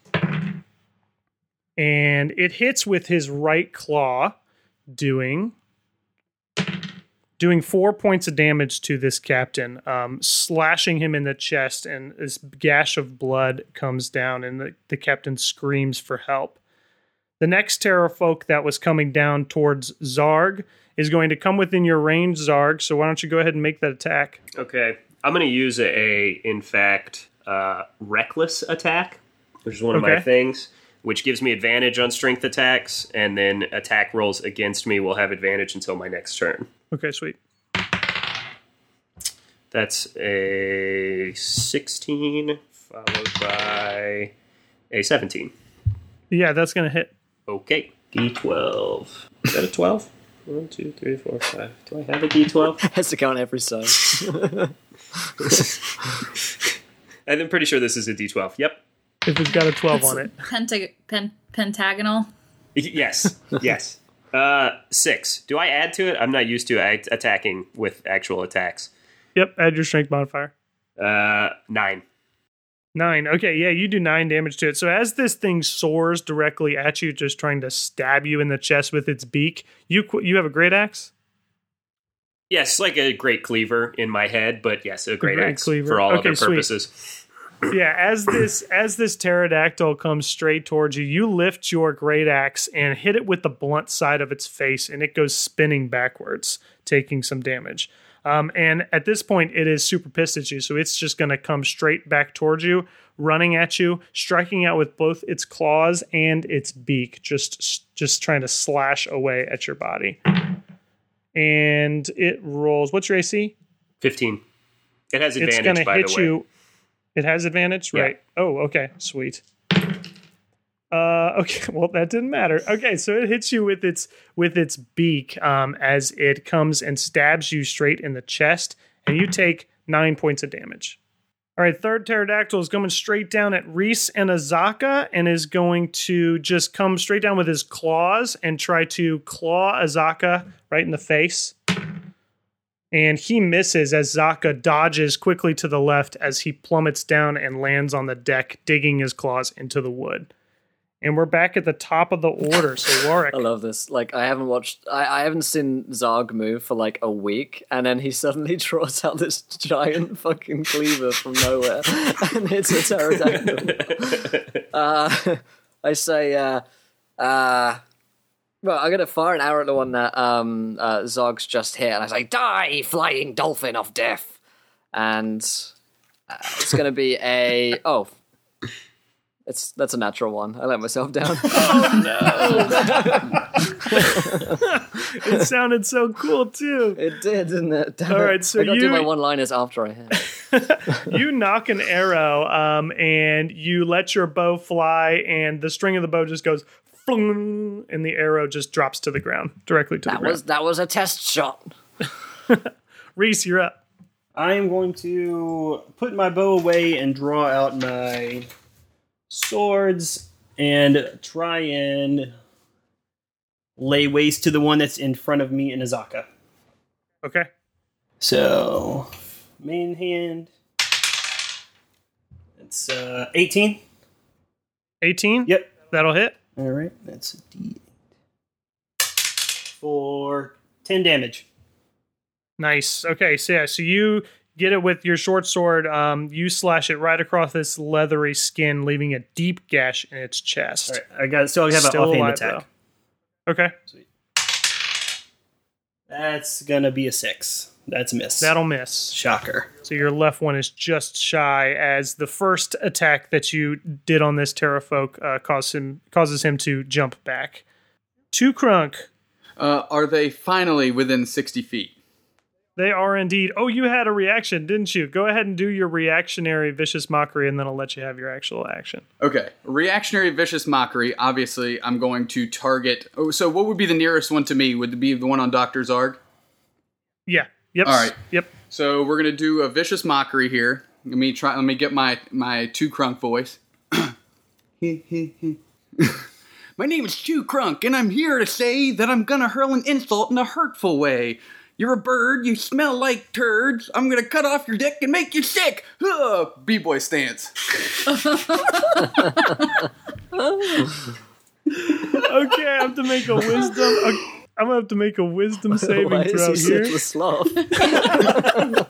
[SPEAKER 2] and it hits with his right claw doing doing four points of damage to this captain, um, slashing him in the chest, and this gash of blood comes down, and the, the captain screams for help. The next pterafolk that was coming down towards Zarg is going to come within your range, Zarg. So why don't you go ahead and make that attack?
[SPEAKER 3] Okay, I'm going to use a, a, in fact, uh, reckless attack, which is one of my things, which gives me advantage on strength attacks, and then attack rolls against me will have advantage until my next turn.
[SPEAKER 2] Okay, sweet.
[SPEAKER 3] That's a 16 followed by a 17.
[SPEAKER 2] Yeah, that's going to hit.
[SPEAKER 3] Okay, D12. Is that a 12? 1, 2, 3, 4, 5. Do I have a D12?
[SPEAKER 6] Has to count every side.
[SPEAKER 3] I'm pretty sure this is a D12. Yep.
[SPEAKER 2] If it's got a 12 on it.
[SPEAKER 5] Pentag- pen- pentagonal.
[SPEAKER 3] Yes. Yes. Uh, six. Do I add to it? I'm not used to act- attacking with actual attacks.
[SPEAKER 2] Yep, add your strength modifier.
[SPEAKER 3] Uh, nine.
[SPEAKER 2] Nine. Okay, yeah, you do nine damage to it. So as this thing soars directly at you, just trying to stab you in the chest with its beak, you qu- you have a great axe.
[SPEAKER 3] Yes, like a great cleaver in my head, but yes, a great
[SPEAKER 2] great
[SPEAKER 3] axe
[SPEAKER 2] cleaver.
[SPEAKER 3] for all
[SPEAKER 2] Okay,
[SPEAKER 3] other
[SPEAKER 2] sweet. Yeah, as this as this pterodactyl comes straight towards you, you lift your great axe and hit it with the blunt side of its face, and it goes spinning backwards, taking some damage. Um, and at this point, it is super pissed at you, so it's just going to come straight back towards you, running at you, striking out with both its claws and its beak, just just trying to slash away at your body. And it rolls. What's your AC?
[SPEAKER 3] 15. It has
[SPEAKER 2] it's
[SPEAKER 3] advantage,
[SPEAKER 2] going to
[SPEAKER 3] by
[SPEAKER 2] hit
[SPEAKER 3] the way.
[SPEAKER 2] you. It has advantage,
[SPEAKER 3] Yeah.
[SPEAKER 2] right? Oh, okay, sweet. Uh, okay, well that didn't matter. Okay, so it hits you with its with its beak um, as it comes and stabs you straight in the chest, and you take nine points of damage. All right, third pterodactyl is coming straight down at Reese and Azaka and is going to just come straight down with his claws and try to claw Azaka right in the face and he misses as Zaka dodges quickly to the left as he plummets down and lands on the deck, digging his claws into the wood. And we're back at the top of the order. So Warwick,
[SPEAKER 6] I love this. Like I haven't watched, I, I haven't seen Zarg move for like a week, and then he suddenly draws out this giant fucking cleaver from nowhere, and it's a pterodactyl. uh, I say, uh, uh, well, I'm gonna fire an arrow at the one that um uh, Zog's just hit, and I say, "Die, flying dolphin of death!" And uh, it's gonna be a oh. It's that's a natural one. I let myself down. oh no!
[SPEAKER 2] it sounded so cool too.
[SPEAKER 6] It did, didn't it? Damn
[SPEAKER 2] All
[SPEAKER 6] it.
[SPEAKER 2] so
[SPEAKER 6] I gotta
[SPEAKER 2] you-
[SPEAKER 6] do my one-liners after I hit.
[SPEAKER 2] You knock an arrow, um, and you let your bow fly, and the string of the bow just goes, flung, and the arrow just drops to the ground, directly to
[SPEAKER 6] That
[SPEAKER 2] the ground.
[SPEAKER 6] was that was a test shot.
[SPEAKER 2] Reese, you're up.
[SPEAKER 7] I am going to put my bow away and draw out my swords and try and lay waste to the one that's in front of me in Azaka.
[SPEAKER 2] Okay.
[SPEAKER 7] So, main hand. It's uh, 18.
[SPEAKER 2] 18?
[SPEAKER 7] Yep.
[SPEAKER 2] That'll hit.
[SPEAKER 7] All right, that's a d8 for 10 damage.
[SPEAKER 2] Nice. Okay, so yeah, so you get it with your short sword. Um, you slash it right across this leathery skin, leaving a deep gash in its chest.
[SPEAKER 7] All right, I got so I have
[SPEAKER 2] Still
[SPEAKER 7] an offhand
[SPEAKER 2] alive,
[SPEAKER 7] attack.
[SPEAKER 2] though. Okay, Sweet.
[SPEAKER 7] That's gonna be a six. That's a miss.
[SPEAKER 2] that'll miss.
[SPEAKER 7] shocker.
[SPEAKER 2] So your left one is just shy, as the first attack that you did on this pterafolk uh, causes him causes him to jump back. Two crunk.
[SPEAKER 4] Uh, are they finally within 60 feet?
[SPEAKER 2] They are indeed. Oh, you had a reaction, didn't you? Go ahead and do your reactionary vicious mockery, and then I'll let you have your actual action.
[SPEAKER 4] Okay. Reactionary vicious mockery. Obviously, I'm going to target. Oh, so what would be the nearest one to me? Would it be the one on Dr. Zarg?
[SPEAKER 2] Yeah. Yep.
[SPEAKER 4] All right.
[SPEAKER 2] Yep.
[SPEAKER 4] So we're gonna do a vicious mockery here. Let me try. Let me get my my two crunk voice. my name is Two Crunk, and I'm here to say that I'm gonna hurl an insult in a hurtful way. You're a bird. You smell like turds. I'm gonna cut off your dick and make you sick. Ugh, B-boy stance.
[SPEAKER 2] Okay, I have to make a wisdom. okay, I'm gonna have to make a wisdom saving
[SPEAKER 6] Why is
[SPEAKER 2] throw
[SPEAKER 6] he
[SPEAKER 2] here.
[SPEAKER 6] such a sloth?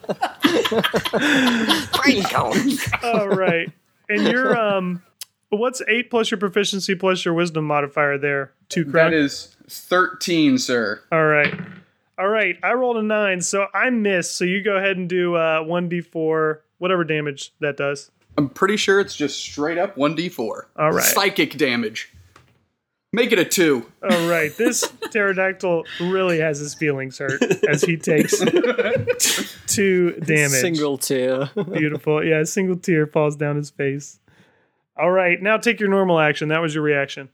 [SPEAKER 2] All right, and you're um, what's eight plus your proficiency plus your wisdom modifier there? Two
[SPEAKER 4] That
[SPEAKER 2] crack.
[SPEAKER 4] is thirteen, sir.
[SPEAKER 2] All right, all right. I rolled a nine, so I missed. So you go ahead and do uh one d four, whatever damage that does.
[SPEAKER 4] I'm pretty sure it's just straight up one d4.
[SPEAKER 2] All right.
[SPEAKER 4] Psychic damage. Make it a two.
[SPEAKER 2] All right, this pterodactyl really has his feelings hurt as he takes two damage.
[SPEAKER 6] Single tear.
[SPEAKER 2] Beautiful. Yeah, a single tear falls down his face. All right, now take your normal action. That was your reaction.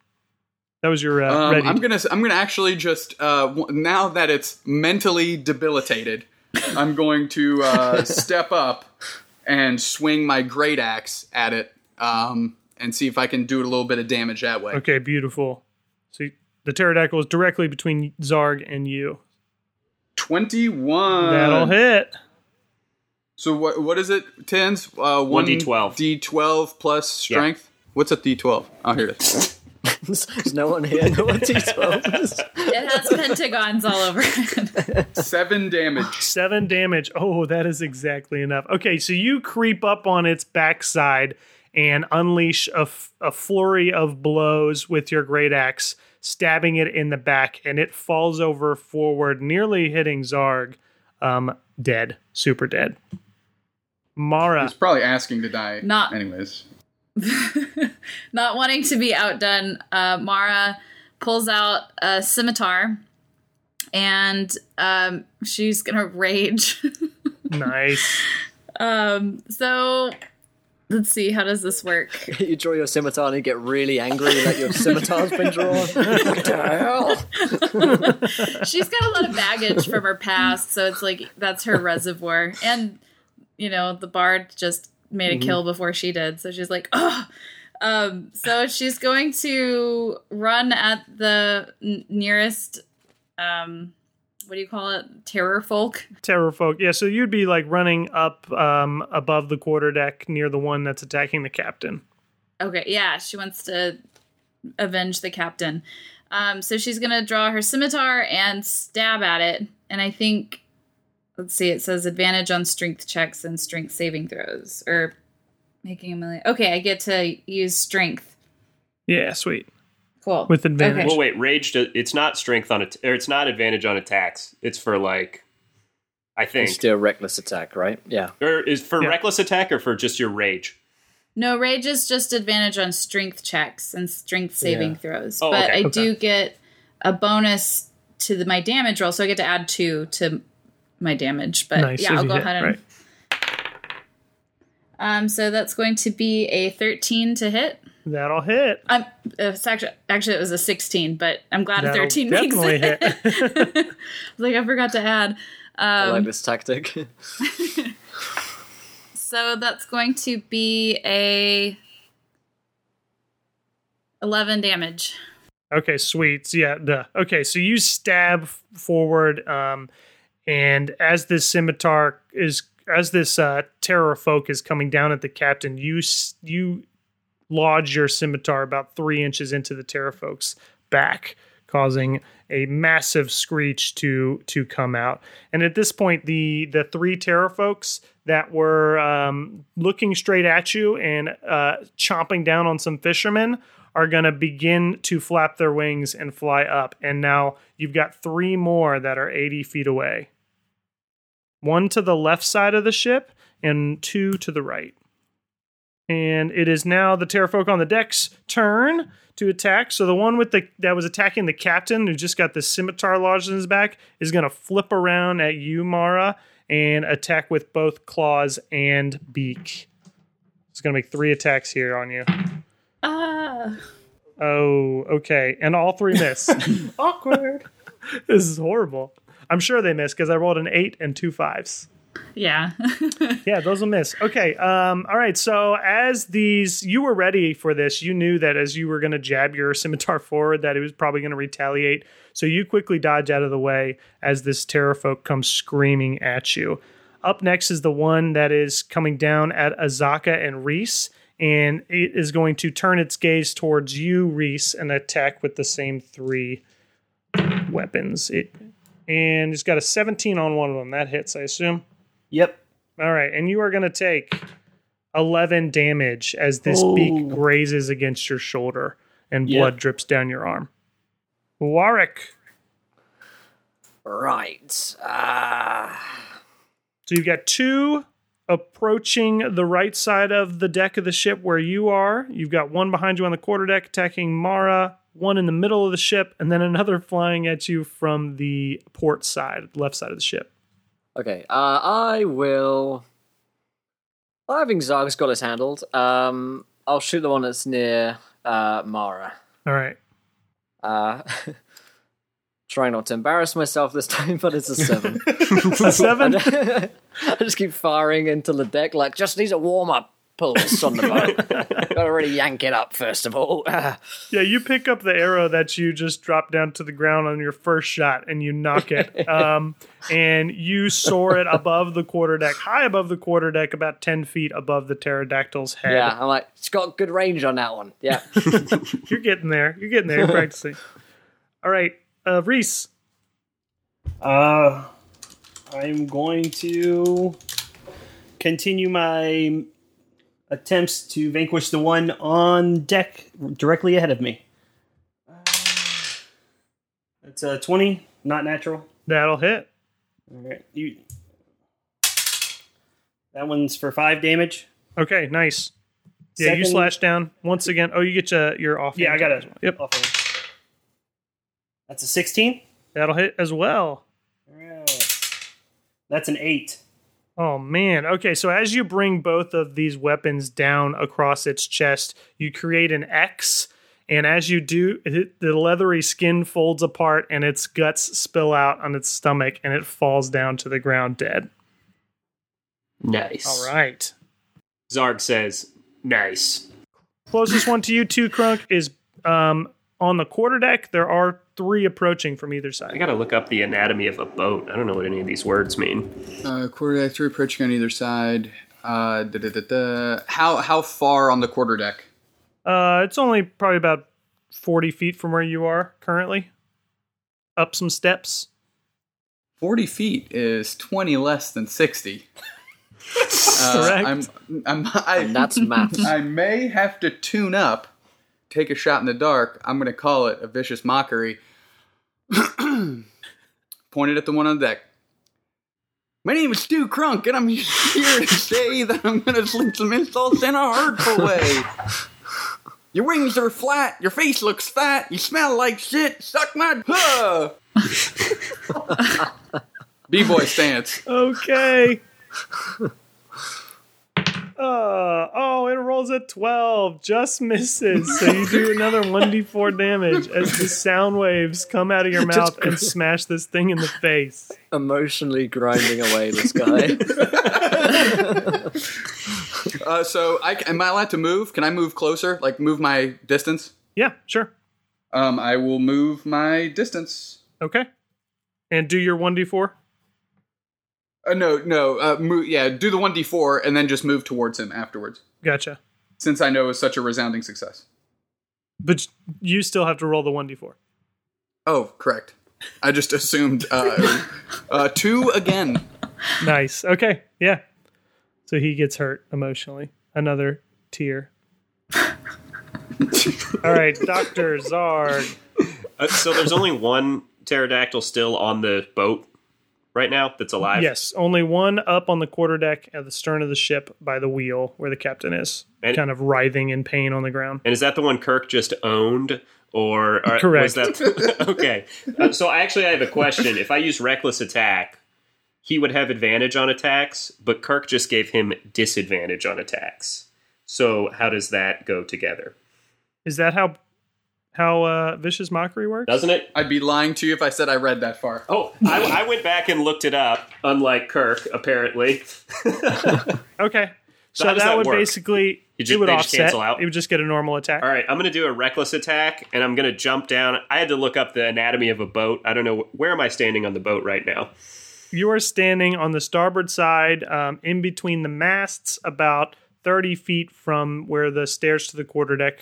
[SPEAKER 2] That was your uh,
[SPEAKER 4] Um,
[SPEAKER 2] ready.
[SPEAKER 4] I'm gonna I'm gonna actually just uh, now that it's mentally debilitated, I'm going to uh, step up and swing my great axe at it um, and see if I can do a little bit of damage that way.
[SPEAKER 2] okay, beautiful. So the pterodactyl is directly between Zarg and you.
[SPEAKER 4] Twenty one.
[SPEAKER 2] That'll hit.
[SPEAKER 4] So what what is it? Tens. Uh, one
[SPEAKER 3] 1d12.
[SPEAKER 4] D twelve plus strength. What's a D twelve? Oh, here it is.
[SPEAKER 6] There's no one here. No one D12.
[SPEAKER 5] It has pentagons all over it.
[SPEAKER 4] Seven damage.
[SPEAKER 2] Seven damage. Oh, that is exactly enough. Okay, so you creep up on its backside and unleash a, f- a flurry of blows with your great axe, stabbing it in the back, and it falls over forward, nearly hitting Zarg. Um, dead, super dead. Mara,
[SPEAKER 4] He's probably asking to die.
[SPEAKER 5] Not-
[SPEAKER 4] Anyways.
[SPEAKER 5] Not wanting to be outdone, uh, Mara pulls out a scimitar and um, she's gonna rage.
[SPEAKER 2] nice.
[SPEAKER 5] um, so let's see, how does this work?
[SPEAKER 6] you draw your scimitar and you get really angry that your scimitar's been drawn. what the hell?
[SPEAKER 5] She's got a lot of baggage from her past, so it's like that's her reservoir. And you know, the bard just made a kill before she did, so she's like, oh. Um, so she's going to run at the n- nearest, um, what do you call it? Pterafolk.
[SPEAKER 2] Terror folk. Yeah, so you'd be like running up um, above the quarter deck near the one that's attacking the captain.
[SPEAKER 5] Okay, yeah, she wants to avenge the captain. Um, so she's gonna draw her scimitar and stab at it. And I think, let's see, it says advantage on strength checks and strength saving throws, or making a million. Okay, I get to use strength.
[SPEAKER 2] Yeah, sweet.
[SPEAKER 5] Cool.
[SPEAKER 2] With advantage.
[SPEAKER 5] Okay.
[SPEAKER 3] Well, wait, rage. do- It's not strength on it, or it's not advantage on attacks. It's for like, I think,
[SPEAKER 6] It's still reckless attack, right? Yeah.
[SPEAKER 3] or is for
[SPEAKER 2] Yeah.
[SPEAKER 3] reckless attack or for just your rage.
[SPEAKER 5] No, rage is just advantage on strength checks and strength saving
[SPEAKER 6] Yeah.
[SPEAKER 5] throws.
[SPEAKER 3] Oh,
[SPEAKER 5] but
[SPEAKER 3] okay.
[SPEAKER 5] I do get a bonus to the, my damage roll, so I get to add two to my damage. But
[SPEAKER 2] nice.
[SPEAKER 5] yeah,
[SPEAKER 2] if
[SPEAKER 5] I'll go
[SPEAKER 2] hit,
[SPEAKER 5] ahead and.
[SPEAKER 2] right.
[SPEAKER 5] Um, so that's going to be a 13 to hit.
[SPEAKER 2] That'll hit.
[SPEAKER 5] Um, it's actually, actually, it was a 16, but I'm glad a
[SPEAKER 2] That'll
[SPEAKER 5] 13 makes
[SPEAKER 2] definitely
[SPEAKER 5] it.
[SPEAKER 2] hit.
[SPEAKER 5] I was like, I forgot to add.
[SPEAKER 6] I
[SPEAKER 5] Um,
[SPEAKER 6] like this tactic.
[SPEAKER 5] so that's going to be a 11 damage.
[SPEAKER 2] Okay, sweet. So, yeah, duh. Okay, so you stab forward, um, and as this scimitar is as this uh, pterafolk is coming down at the captain, you you lodge your scimitar about three inches into the pterafolk's back, causing a massive screech to to come out. And at this point, the the three pterafolks that were um, looking straight at you and uh, chomping down on some fishermen are going to begin to flap their wings and fly up. And now you've got three more that are 80 feet away one to the left side of the ship and two to the right. And it is now the pterafolk on the deck's turn to attack. So the one with the that was attacking the captain, who just got the scimitar lodged in his back, is going to flip around at you, Mara, and attack with both claws and beak. It's going to make three attacks here on you.
[SPEAKER 5] Ah.
[SPEAKER 2] Oh, okay. And all three miss. Awkward. this is horrible. I'm sure they miss because I rolled an eight and two fives.
[SPEAKER 5] Yeah.
[SPEAKER 2] Yeah, those will miss. Okay. Um, all right. So as these, you were ready for this. You knew that as you were going to jab your scimitar forward, that it was probably going to retaliate. So you quickly dodge out of the way as this pterafolk comes screaming at you. Up next is the one that is coming down at Azaka and Reese, and it is going to turn its gaze towards you, Reese, and attack with the same three weapons. It and it's got a 17 on one of them. That hits, I assume.
[SPEAKER 7] Yep.
[SPEAKER 2] All right, and you are going to take 11 damage as this
[SPEAKER 7] Oh.
[SPEAKER 2] beak grazes against your shoulder and
[SPEAKER 7] Yep.
[SPEAKER 2] blood drips down your arm. Warwick.
[SPEAKER 6] Right. Ah.
[SPEAKER 2] So you've got two approaching the right side of the deck of the ship where you are. You've got one behind you on the quarterdeck attacking Mara, one in the middle of the ship, and then another flying at you from the port side, left side of the ship.
[SPEAKER 6] Okay. Uh, I will. I think Zarg's got us handled. Um, I'll shoot the one that's near uh, Mara.
[SPEAKER 2] All right.
[SPEAKER 6] Uh, trying not to embarrass myself this time, but it's a seven.
[SPEAKER 2] A seven?
[SPEAKER 6] I just keep firing into the deck like just needs a warm up pulse on the boat. Gotta really yank it up first of all.
[SPEAKER 2] Yeah, you pick up the arrow that you just dropped down to the ground on your first shot and you nock it. Um, and you soar it above the quarterdeck, high above the quarterdeck, about 10 feet above the pterodactyl's head.
[SPEAKER 6] yeah, I'm like, it's got good range on that one. Yeah.
[SPEAKER 2] You're getting there. You're getting there. You're practicing. All right. Uh, Reese.
[SPEAKER 7] Uh, I'm going to continue my attempts to vanquish the one on deck directly ahead of me. Uh, That's a 20, not natural.
[SPEAKER 2] That'll hit.
[SPEAKER 7] All right. You, that one's for five damage.
[SPEAKER 2] Okay, nice. Yeah, you slash down once again. Oh, you get your, your off.
[SPEAKER 7] Yeah, I got it.
[SPEAKER 2] Yep.
[SPEAKER 7] That's a 16.
[SPEAKER 2] That'll hit as well. All right.
[SPEAKER 7] That's an 8.
[SPEAKER 2] Oh man. Okay, so as you bring both of these weapons down across its chest, you create an X, and as you do, it, the leathery skin folds apart and its guts spill out on its stomach and it falls down to the ground dead.
[SPEAKER 3] Nice.
[SPEAKER 2] All right.
[SPEAKER 3] Zarg says, nice.
[SPEAKER 2] Closest one to you, two Crunk, is um, on the quarterdeck. There are three approaching from either side.
[SPEAKER 3] I gotta look up the anatomy of a boat. I don't know what any of these words mean.
[SPEAKER 4] Uh, quarterdeck, three approaching on either side. Uh, da, da, da, da. How how far on the quarterdeck?
[SPEAKER 2] Uh, it's only probably about 40 feet from where you are currently. Up some steps.
[SPEAKER 4] Forty feet is twenty less than sixty. Uh,
[SPEAKER 2] Correct.
[SPEAKER 4] I'm, I'm, I,
[SPEAKER 6] And that's maths.
[SPEAKER 4] I may have to tune up, take a shot in the dark. I'm going to call it a vicious mockery. Pointed at the one on deck. My name is Two Crunk, and I'm here to say that I'm going to sling some insults in a hurtful way. Your wings are flat, your face looks fat, you smell like shit, suck my. Huh. B boy stance.
[SPEAKER 2] Okay. Uh, oh, it rolls a 12. Just misses. So you do another 1d4 damage as the sound waves come out of your mouth and smash this thing in the face.
[SPEAKER 6] Emotionally grinding away this guy.
[SPEAKER 4] Uh, so, I, am I allowed to move? Can I move closer? Like, move my distance?
[SPEAKER 2] Yeah, sure.
[SPEAKER 4] Um, I will move my distance.
[SPEAKER 2] Okay. And do your 1d4.
[SPEAKER 4] Uh, no, no. Uh, move, yeah, do the one d four and then just move towards him afterwards.
[SPEAKER 2] Gotcha.
[SPEAKER 4] Since I know it's such a resounding success.
[SPEAKER 2] But you still have to roll the 1d4.
[SPEAKER 4] Oh, correct. I just assumed uh, uh, two again.
[SPEAKER 2] Nice. Okay. Yeah. So he gets hurt emotionally. Another tear. All right, Dr. Zarg.
[SPEAKER 3] Uh, so there's only one pterodactyl still on the boat right now that's alive.
[SPEAKER 2] Yes, only one up on the quarterdeck at the stern of the ship by the wheel where the captain is,
[SPEAKER 3] And-
[SPEAKER 2] kind of writhing in pain on the ground.
[SPEAKER 3] And is that the one Kirk just owned, or, or
[SPEAKER 2] Correct.
[SPEAKER 3] Was that okay? Uh, so actually, I have a question. If I use reckless attack, he would have advantage on attacks, but Kirk just gave him disadvantage on attacks. So how does that go together?
[SPEAKER 2] Is that how how uh, vicious mockery works?
[SPEAKER 3] Doesn't it?
[SPEAKER 4] I'd be lying to you if I said I read that far.
[SPEAKER 3] Oh, I, I went back and looked it up. Unlike Kirk, apparently.
[SPEAKER 2] Okay, so,
[SPEAKER 3] how does
[SPEAKER 2] that,
[SPEAKER 3] that
[SPEAKER 2] would
[SPEAKER 3] work?
[SPEAKER 2] basically
[SPEAKER 3] You ju-
[SPEAKER 2] it would
[SPEAKER 3] they just
[SPEAKER 2] offset.
[SPEAKER 3] cancel out?
[SPEAKER 2] It would just get a normal attack.
[SPEAKER 3] All right, I'm going to do a reckless attack, and I'm going to jump down. I had to look up the anatomy of a boat. I don't know where am I standing on the boat right now.
[SPEAKER 2] You are standing on the starboard side, um, in between the masts, about thirty feet from where the stairs to the quarterdeck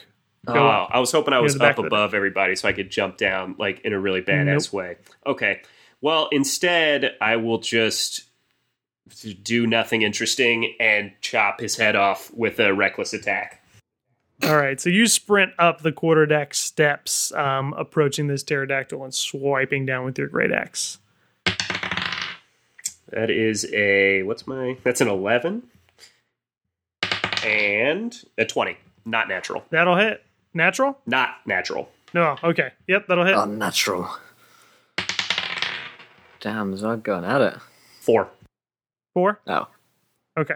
[SPEAKER 3] Oh,
[SPEAKER 2] up.
[SPEAKER 3] I was hoping I was up above everybody so I could jump down like in a really badass way. Okay. Well, instead, I will just do nothing interesting and chop his head off with a reckless attack.
[SPEAKER 2] All right, so you sprint up the quarterdeck steps, um, approaching this pterodactyl and swiping down with your great axe.
[SPEAKER 3] That is a what's my? That's an eleven and a twenty. Not natural.
[SPEAKER 2] That'll hit. Natural?
[SPEAKER 3] Not natural.
[SPEAKER 2] No. Okay. Yep, that'll hit.
[SPEAKER 6] Unnatural. Damn, Zog going at it.
[SPEAKER 3] Four.
[SPEAKER 2] Four.
[SPEAKER 6] Oh.
[SPEAKER 2] Okay.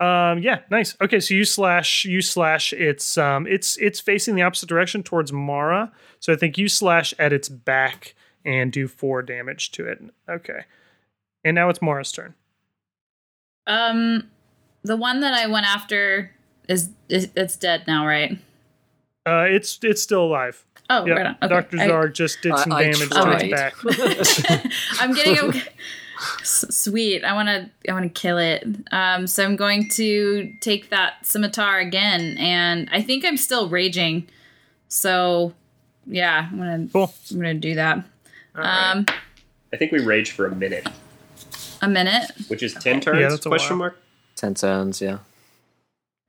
[SPEAKER 2] Um, yeah, nice. Okay, so you slash you slash its um it's it's facing the opposite direction towards Mara. So I think you slash at its back and do four damage to it. Okay. And now it's Mara's turn.
[SPEAKER 5] Um, the one that I went after is, is it's dead now, right?
[SPEAKER 2] Uh it's it's still alive.
[SPEAKER 5] Oh,
[SPEAKER 2] Yep.
[SPEAKER 5] right on. Okay.
[SPEAKER 2] Dr.
[SPEAKER 5] I-
[SPEAKER 2] just did
[SPEAKER 6] I-
[SPEAKER 2] some
[SPEAKER 6] I
[SPEAKER 2] damage to its back.
[SPEAKER 5] I'm getting okay. S- sweet. I want to. I want to kill it. Um, so I'm going to take that scimitar again, and I think I'm still raging. So, yeah, I'm gonna.
[SPEAKER 2] Cool.
[SPEAKER 5] I'm gonna do that. Um,
[SPEAKER 3] I think we rage for a minute,
[SPEAKER 5] a minute.
[SPEAKER 3] which is ten turns.
[SPEAKER 2] that's a
[SPEAKER 3] question
[SPEAKER 2] while.
[SPEAKER 3] mark.
[SPEAKER 6] Ten turns, yeah.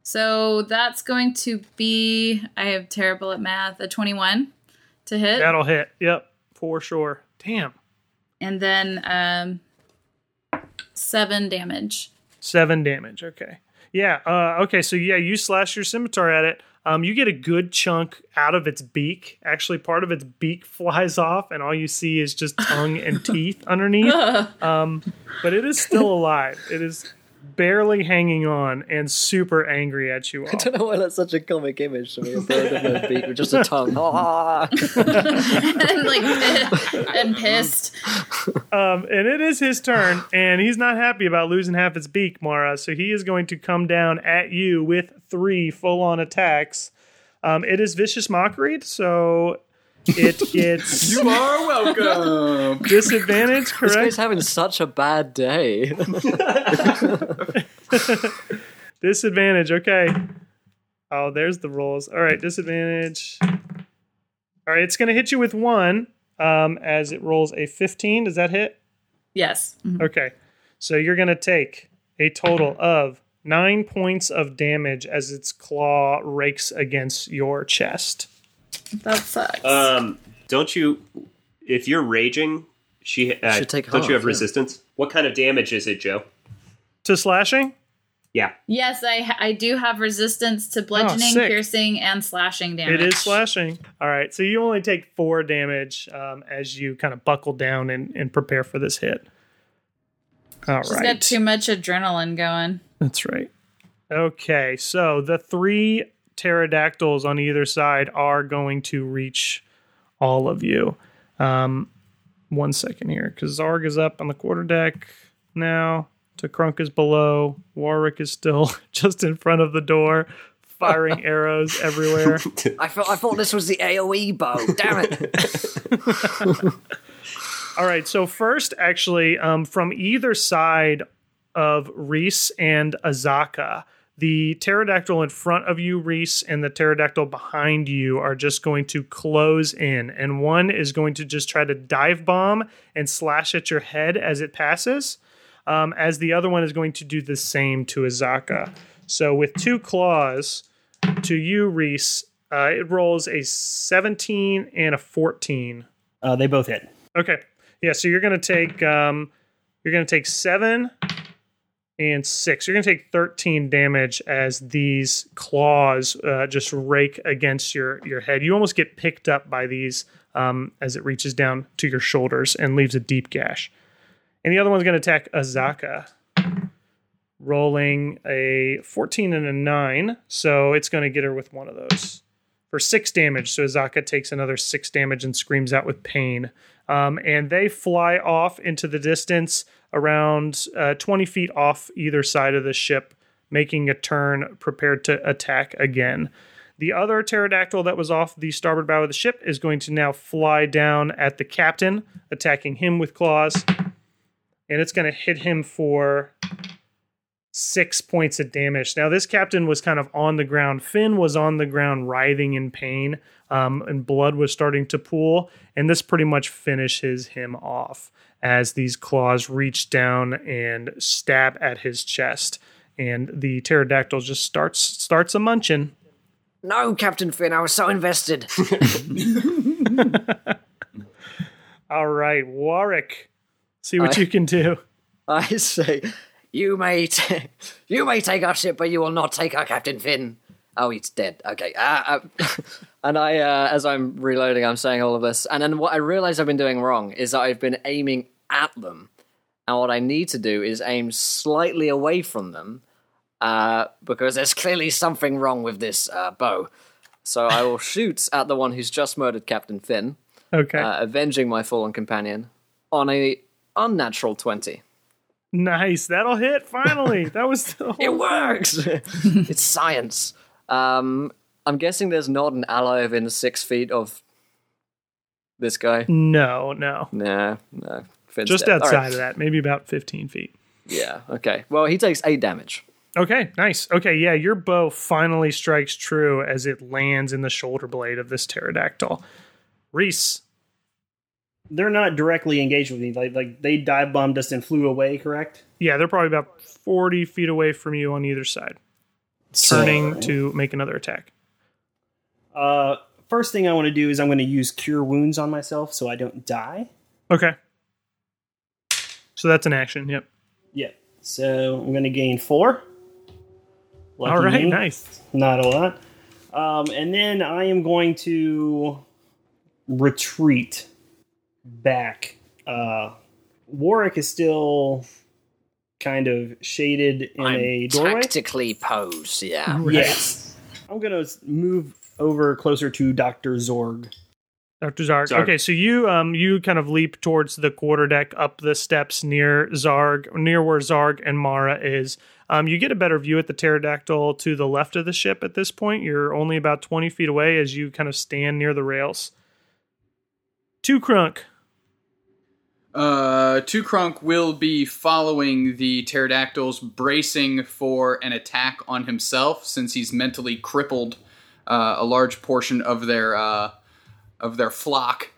[SPEAKER 5] So that's going to be. I have terrible at math. A 21 to hit,
[SPEAKER 2] That'll hit. Yep, for sure. Damn.
[SPEAKER 5] and then um, seven damage.
[SPEAKER 2] Seven damage. Okay. Yeah. Uh, okay. So yeah, you slash your scimitar at it. Um, you get a good chunk out of its beak. Actually, part of its beak flies off, and all you see is just tongue and teeth underneath. Um, but it is still alive. It is barely hanging on and super angry at you all.
[SPEAKER 6] I don't know why that's such a comic image to me. A bird with no beak with just a tongue.
[SPEAKER 5] And like and pissed.
[SPEAKER 2] Um, and it is his turn, and he's not happy about losing half his beak, Mara. So he is going to come down at you with three full-on attacks. Um, it is vicious mockery, so it gets
[SPEAKER 4] You are welcome.
[SPEAKER 2] disadvantage. correct?
[SPEAKER 6] This guy's having such a bad day.
[SPEAKER 2] Disadvantage. Okay. Oh, there's the rolls. All right, disadvantage. All right, it's going to hit you with one um, as it rolls a 15. Does that hit?
[SPEAKER 5] Yes. Mhm.
[SPEAKER 2] Okay. So you're going to take a total of nine points of damage as its claw rakes against your chest.
[SPEAKER 5] That sucks.
[SPEAKER 3] Um, don't you? If you're raging, she uh,
[SPEAKER 6] Should take
[SPEAKER 3] don't
[SPEAKER 6] half,
[SPEAKER 3] you have
[SPEAKER 6] yeah.
[SPEAKER 3] resistance? What kind of damage is it, Joe?
[SPEAKER 2] To slashing?
[SPEAKER 3] Yeah,
[SPEAKER 5] yes, I I do have resistance to bludgeoning,
[SPEAKER 2] sick.
[SPEAKER 5] piercing, and slashing damage.
[SPEAKER 2] It is slashing. All right. So you only take four damage um, as you kind of buckle down and, and prepare for this hit. All
[SPEAKER 5] She's
[SPEAKER 2] right.
[SPEAKER 5] got too much adrenaline going.
[SPEAKER 2] That's right. Okay, so the three pterodactyls on either side are going to reach all of you. Um, one second here, because Zarg is up on the quarterdeck now. Takrunk is below. Warwick is still just in front of the door, firing arrows everywhere.
[SPEAKER 6] I thought I thought this was the AOE bow. Damn it!
[SPEAKER 2] All right. So first, actually, um, from either side of Reese and Azaka, the pterodactyl in front of you, Reese, and the pterodactyl behind you are just going to close in, and one is going to just try to dive bomb and slash at your head as it passes, um, as the other one is going to do the same to Azaka. So with two claws to you, Reese, uh, it rolls a 17 and a 14.
[SPEAKER 7] Uh, they both hit.
[SPEAKER 2] Okay. Yeah, so you're gonna take um you're gonna take seven and six. You're gonna take 13 damage as these claws uh, just rake against your your head. You almost get picked up by these um, as it reaches down to your shoulders and leaves a deep gash. And the other one's gonna attack Azaka. Rolling a 14 and a 9, so it's going to get her with one of those for six damage. So Azaka takes another six damage and screams out with pain. Um, and they fly off into the distance around uh, 20 feet off either side of the ship, making a turn prepared to attack again. The other pterodactyl that was off the starboard bow of the ship is going to now fly down at the captain, attacking him with claws. And it's going to hit him for six points of damage. Now, this captain was kind of on the ground. Finn was on the ground, writhing in pain, um, and blood was starting to pool. And this pretty much finishes him off as these claws reach down and stab at his chest. And the pterodactyl just starts starts a munching.
[SPEAKER 6] No, Captain Finn, I was so invested.
[SPEAKER 2] All right, Warwick, see what
[SPEAKER 6] I-
[SPEAKER 2] you can do.
[SPEAKER 6] I say, you may, t- you may take our ship, but you will not take our Captain Finn. Oh, he's dead. Okay. Uh, uh, and I, uh, as I'm reloading, I'm saying all of this, and then what I realize I've been doing wrong is that I've been aiming at them, and what I need to do is aim slightly away from them, uh, because there's clearly something wrong with this uh, bow. So I will shoot at the one who's just murdered Captain Finn,
[SPEAKER 2] Okay,
[SPEAKER 6] uh, avenging my fallen companion, on a unnatural twenty.
[SPEAKER 2] Nice. That'll hit. Finally, that was the
[SPEAKER 6] It works. it's science. Um, I'm guessing there's not an ally within six feet of this guy.
[SPEAKER 2] No, no.
[SPEAKER 6] Nah, no. Finn's
[SPEAKER 2] Just
[SPEAKER 6] dead.
[SPEAKER 2] Outside
[SPEAKER 6] right.
[SPEAKER 2] of that, maybe about 15 feet.
[SPEAKER 6] Yeah. Okay. Well, he takes eight damage.
[SPEAKER 2] Okay, nice. Okay, yeah, your bow finally strikes true as it lands in the shoulder blade of this pterodactyl. Reese,
[SPEAKER 7] They're not directly engaged with me. Like like they dive bombed us and flew away. Correct.
[SPEAKER 2] yeah, they're probably about 40 feet away from you on either side, turning to make another attack.
[SPEAKER 7] Uh, first thing I want to do is I'm going to use cure wounds on myself so I don't die.
[SPEAKER 2] Okay. So that's an action, yep.
[SPEAKER 7] Yeah. So I'm going to gain four. Lucky
[SPEAKER 2] All right,
[SPEAKER 7] me.
[SPEAKER 2] nice.
[SPEAKER 7] Not a lot. Um, and then I am going to retreat back. Uh, Warwick is still kind of shaded in a doorway.
[SPEAKER 6] Tactically posed. Yeah.
[SPEAKER 7] Yes. I'm going to move over closer to Dr. Zorg.
[SPEAKER 2] Dr. Zarg.
[SPEAKER 3] Zarg.
[SPEAKER 2] Okay, so you um you kind of leap towards the quarterdeck up the steps near Zarg, near where Zarg and Mara is. Um, you get a better view at the pterodactyl to the left of the ship at this point. You're only about 20 feet away as you kind of stand near the rails. Two crunk.
[SPEAKER 4] Uh, Two Crunk will be following the pterodactyls, bracing for an attack on himself since he's mentally crippled uh, a large portion of their uh, of their flock.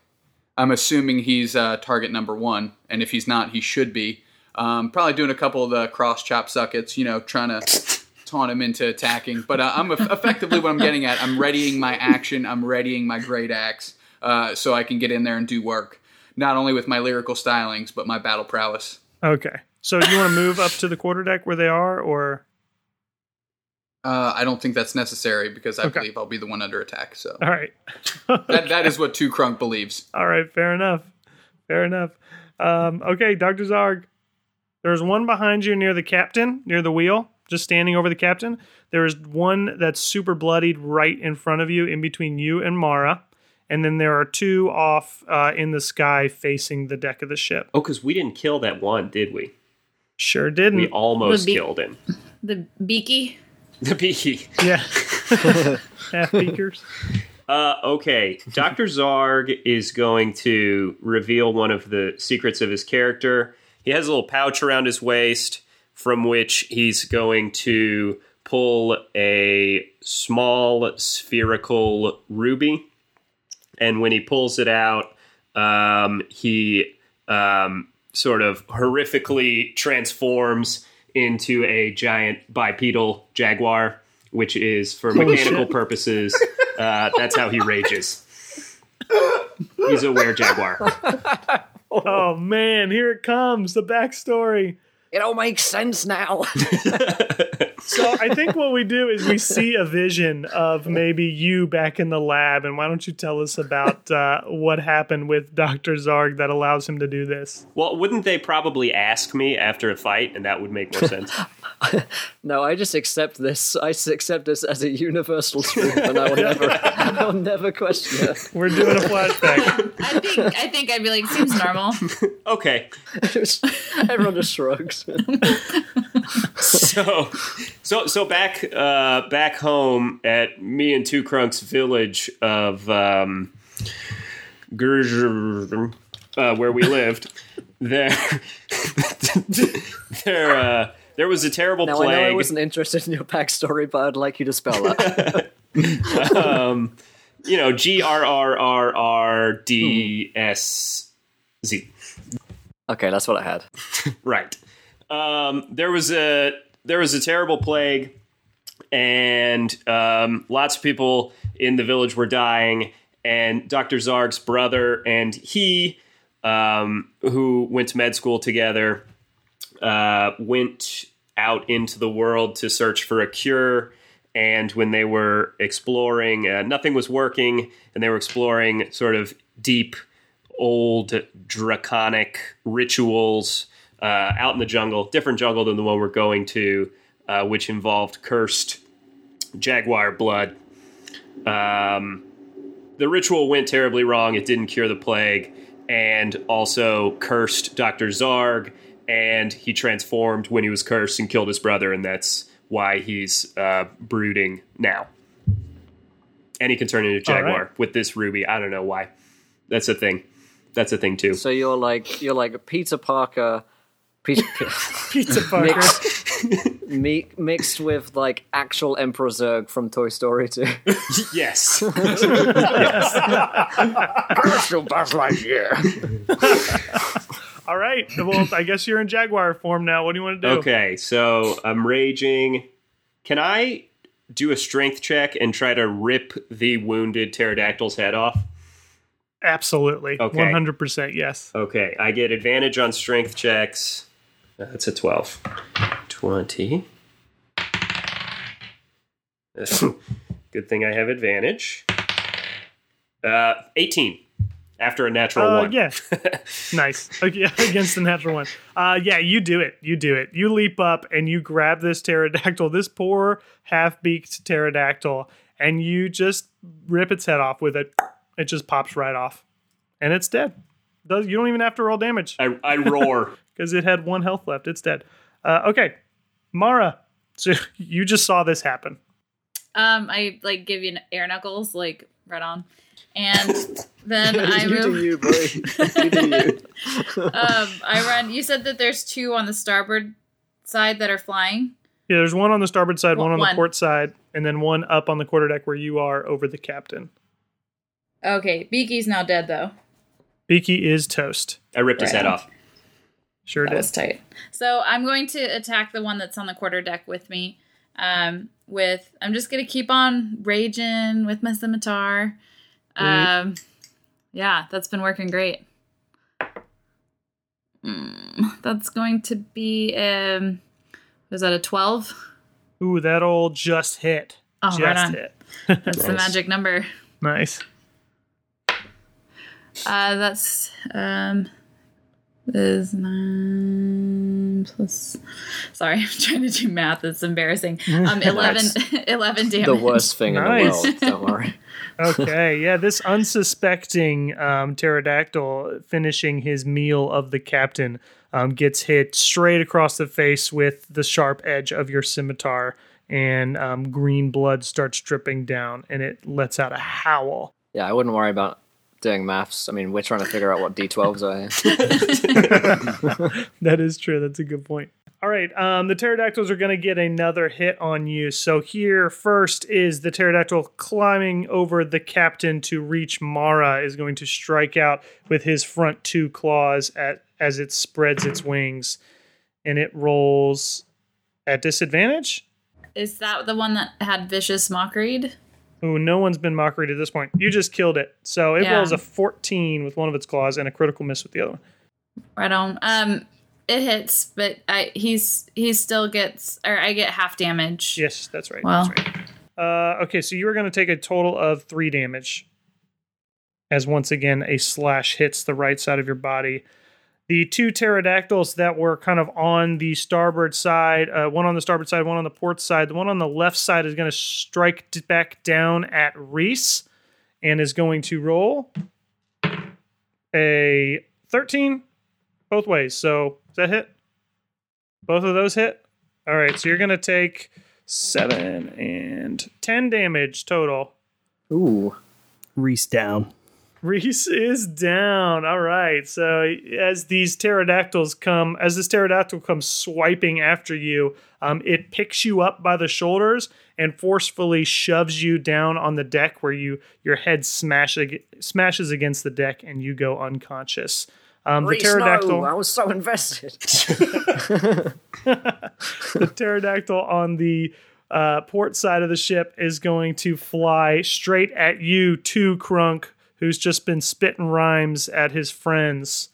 [SPEAKER 4] I'm assuming he's uh, target number one, and if he's not, he should be. Um, probably doing a couple of the cross chop suckets, you know, trying to taunt him into attacking. But uh, I'm effectively what I'm getting at. I'm readying my action. I'm readying my great axe, uh, so I can get in there and do work not only with my lyrical stylings but my battle prowess.
[SPEAKER 2] Okay. So do you want to move up to the quarterdeck where they are, or
[SPEAKER 4] Uh, I don't think that's necessary because I
[SPEAKER 2] Okay.
[SPEAKER 4] believe I'll be the one under attack. So
[SPEAKER 2] all right?
[SPEAKER 4] that, that is what Two Crunk believes.
[SPEAKER 2] All right, fair enough. Fair enough. Um, okay, Dr. Zarg. There's one behind you near the captain, near the wheel, just standing over the captain. There is one that's super bloodied right in front of you, in between you and Mara. And then there are two off uh, in the sky facing the deck of the ship.
[SPEAKER 3] Oh, because we didn't kill that one, did we?
[SPEAKER 2] Sure didn't.
[SPEAKER 3] We almost
[SPEAKER 5] be-
[SPEAKER 3] killed him.
[SPEAKER 5] The beaky.
[SPEAKER 3] The beaky.
[SPEAKER 2] yeah. Half beakers.
[SPEAKER 3] Uh, okay, Dr. Zarg is going to reveal one of the secrets of his character. He has a little pouch around his waist from which he's going to pull a small spherical ruby. And when he pulls it out, um, he um, sort of horrifically transforms into a giant bipedal jaguar, which is for mechanical purposes. Uh, that's how he rages. He's a were jaguar.
[SPEAKER 2] Oh man, here it comes. The backstory.
[SPEAKER 6] It all makes sense now.
[SPEAKER 2] So I think what we do is we see a vision of maybe you back in the lab, and why don't you tell us about uh, what happened with Doctor Zarg that allows him to do this?
[SPEAKER 3] Well, wouldn't they probably ask me after a fight, and that would make more sense?
[SPEAKER 6] no, I just accept this. I accept this as a universal truth, and I will never, I will never question it.
[SPEAKER 2] We're doing a flashback.
[SPEAKER 5] I think I think I'd be like, seems normal.
[SPEAKER 3] okay,
[SPEAKER 6] everyone just shrugs.
[SPEAKER 3] so so so back uh, back home at me and Two Crunk's village of um, uh, where we lived, there there uh, there was a terrible
[SPEAKER 6] now I know I wasn't interested in your backstory, but I'd like you to spell that.
[SPEAKER 3] um, you know, G R R R R D S Z.
[SPEAKER 6] okay, that's what I had.
[SPEAKER 3] Right. Um, there was a there was a terrible plague, and um, lots of people in the village were dying. And Dr. Zarg's brother and he, um, who went to med school together, uh, went out into the world to search for a cure. And when they were exploring, uh, nothing was working, and they were exploring sort of deep, old, draconic rituals uh, out in the jungle, different jungle than the one we're going to, uh, which involved cursed jaguar blood. Um, the ritual went terribly wrong. It didn't cure the plague, and also cursed Dr. Zarg, and he transformed when he was cursed and killed his brother, and that's why he's uh, brooding now. And he can turn into a jaguar
[SPEAKER 2] right.
[SPEAKER 3] with this ruby. I don't know why. That's a thing. That's a thing too.
[SPEAKER 6] So you're like you're like Peter Parker, Peter,
[SPEAKER 2] Pizza Parker.
[SPEAKER 6] mixed, mi- mixed with like actual Emperor Zurg from Toy Story 2.
[SPEAKER 3] yes.
[SPEAKER 2] All right. Well, I guess you're in Jaguar form now. What do you want to do?
[SPEAKER 3] Okay, so I'm raging. Can I do a strength check and try to rip the wounded pterodactyl's head off?
[SPEAKER 2] Absolutely.
[SPEAKER 3] Okay.
[SPEAKER 2] 100% yes.
[SPEAKER 3] Okay, I get advantage on strength checks. That's a 12. 20. Good thing I have advantage. Uh, 18 after a natural
[SPEAKER 2] Uh,
[SPEAKER 3] one.
[SPEAKER 2] yeah. nice. Okay, against the natural one. Uh, yeah, you do it. You do it. You leap up and you grab this pterodactyl, this poor half beaked pterodactyl, and you just rip its head off with it. It just pops right off. And it's dead. Does You don't even have to roll damage
[SPEAKER 3] I, I roar.
[SPEAKER 2] Because it had one health left. It's dead. Uh, okay. Mara, so you just saw this happen.
[SPEAKER 5] Um, I like give you an air knuckles, like right on, and then I
[SPEAKER 6] you do
[SPEAKER 5] move.
[SPEAKER 6] you, boy. You you.
[SPEAKER 5] Um, I run. You said that there's two on the starboard side that are flying.
[SPEAKER 2] Yeah, there's one on the starboard side, one on the
[SPEAKER 5] One.
[SPEAKER 2] port side, and then one up on the quarterdeck where you are over the captain.
[SPEAKER 5] Okay, Beaky's now dead though.
[SPEAKER 2] Beaky is toast.
[SPEAKER 3] I ripped his head off.
[SPEAKER 2] Sure
[SPEAKER 5] That
[SPEAKER 2] did.
[SPEAKER 5] was tight. So I'm going to attack the one that's on the quarter deck with me. Um, with I'm just gonna keep on raging with my scimitar. Um, yeah, that's been working great. Mm, that's going to be um, was that a twelve?
[SPEAKER 2] Ooh, that old just hit.
[SPEAKER 5] Oh,
[SPEAKER 2] just
[SPEAKER 5] right on.
[SPEAKER 2] hit.
[SPEAKER 5] That's the magic number.
[SPEAKER 2] Nice.
[SPEAKER 5] Uh, that's um is nine plus. Sorry, I'm trying to do math. It's embarrassing. Um, 11, 11 damage.
[SPEAKER 6] The worst thing in
[SPEAKER 2] Nice.
[SPEAKER 6] the world. Don't worry.
[SPEAKER 2] Okay, yeah, this unsuspecting um, pterodactyl finishing his meal of the captain um, gets hit straight across the face with the sharp edge of your scimitar and um, green blood starts dripping down, and it lets out a howl.
[SPEAKER 6] Yeah, I wouldn't worry about doing maths. I mean, we're trying to figure out what d12s are here.
[SPEAKER 2] That is true. That's a good point. All right, um, the pterodactyls are going to get another hit on you. So here, first is the pterodactyl climbing over the captain to reach Mara is going to strike out with his front two claws at as it spreads its wings, and it rolls at disadvantage.
[SPEAKER 5] Is that the one that had vicious mockery?
[SPEAKER 2] Ooh, no one's been mockery to this point. You just killed it. So it
[SPEAKER 5] Yeah.
[SPEAKER 2] rolls a 14 with one of its claws and a critical miss with the other one.
[SPEAKER 5] Right on. Um, it hits, but I he's he still gets or I get half damage.
[SPEAKER 2] Yes, that's right.
[SPEAKER 5] Wow.
[SPEAKER 2] That's right. Uh, okay, so you are going to take a total of three damage. As once again, a slash hits the right side of your body. The two pterodactyls that were kind of on the starboard side, uh, one on the starboard side, one on the port side. The one on the left side is going to strike back down at Reese and is going to roll a 13 both ways. So, does that hit? Both of those hit? All right, so you're going to take seven and 10 damage total.
[SPEAKER 6] Ooh.
[SPEAKER 7] Reese down.
[SPEAKER 2] Reese is down. All right. So as these pterodactyls come, as this pterodactyl comes swiping after you, um, it picks you up by the shoulders and forcefully shoves you down on the deck, where you your head smash smashes against the deck and you go unconscious. Um, the pterodactyl.
[SPEAKER 6] no, I was so invested.
[SPEAKER 2] the pterodactyl on the uh, port side of the ship is going to fly straight at you, Two Crunk, who's just been spitting rhymes at his friends.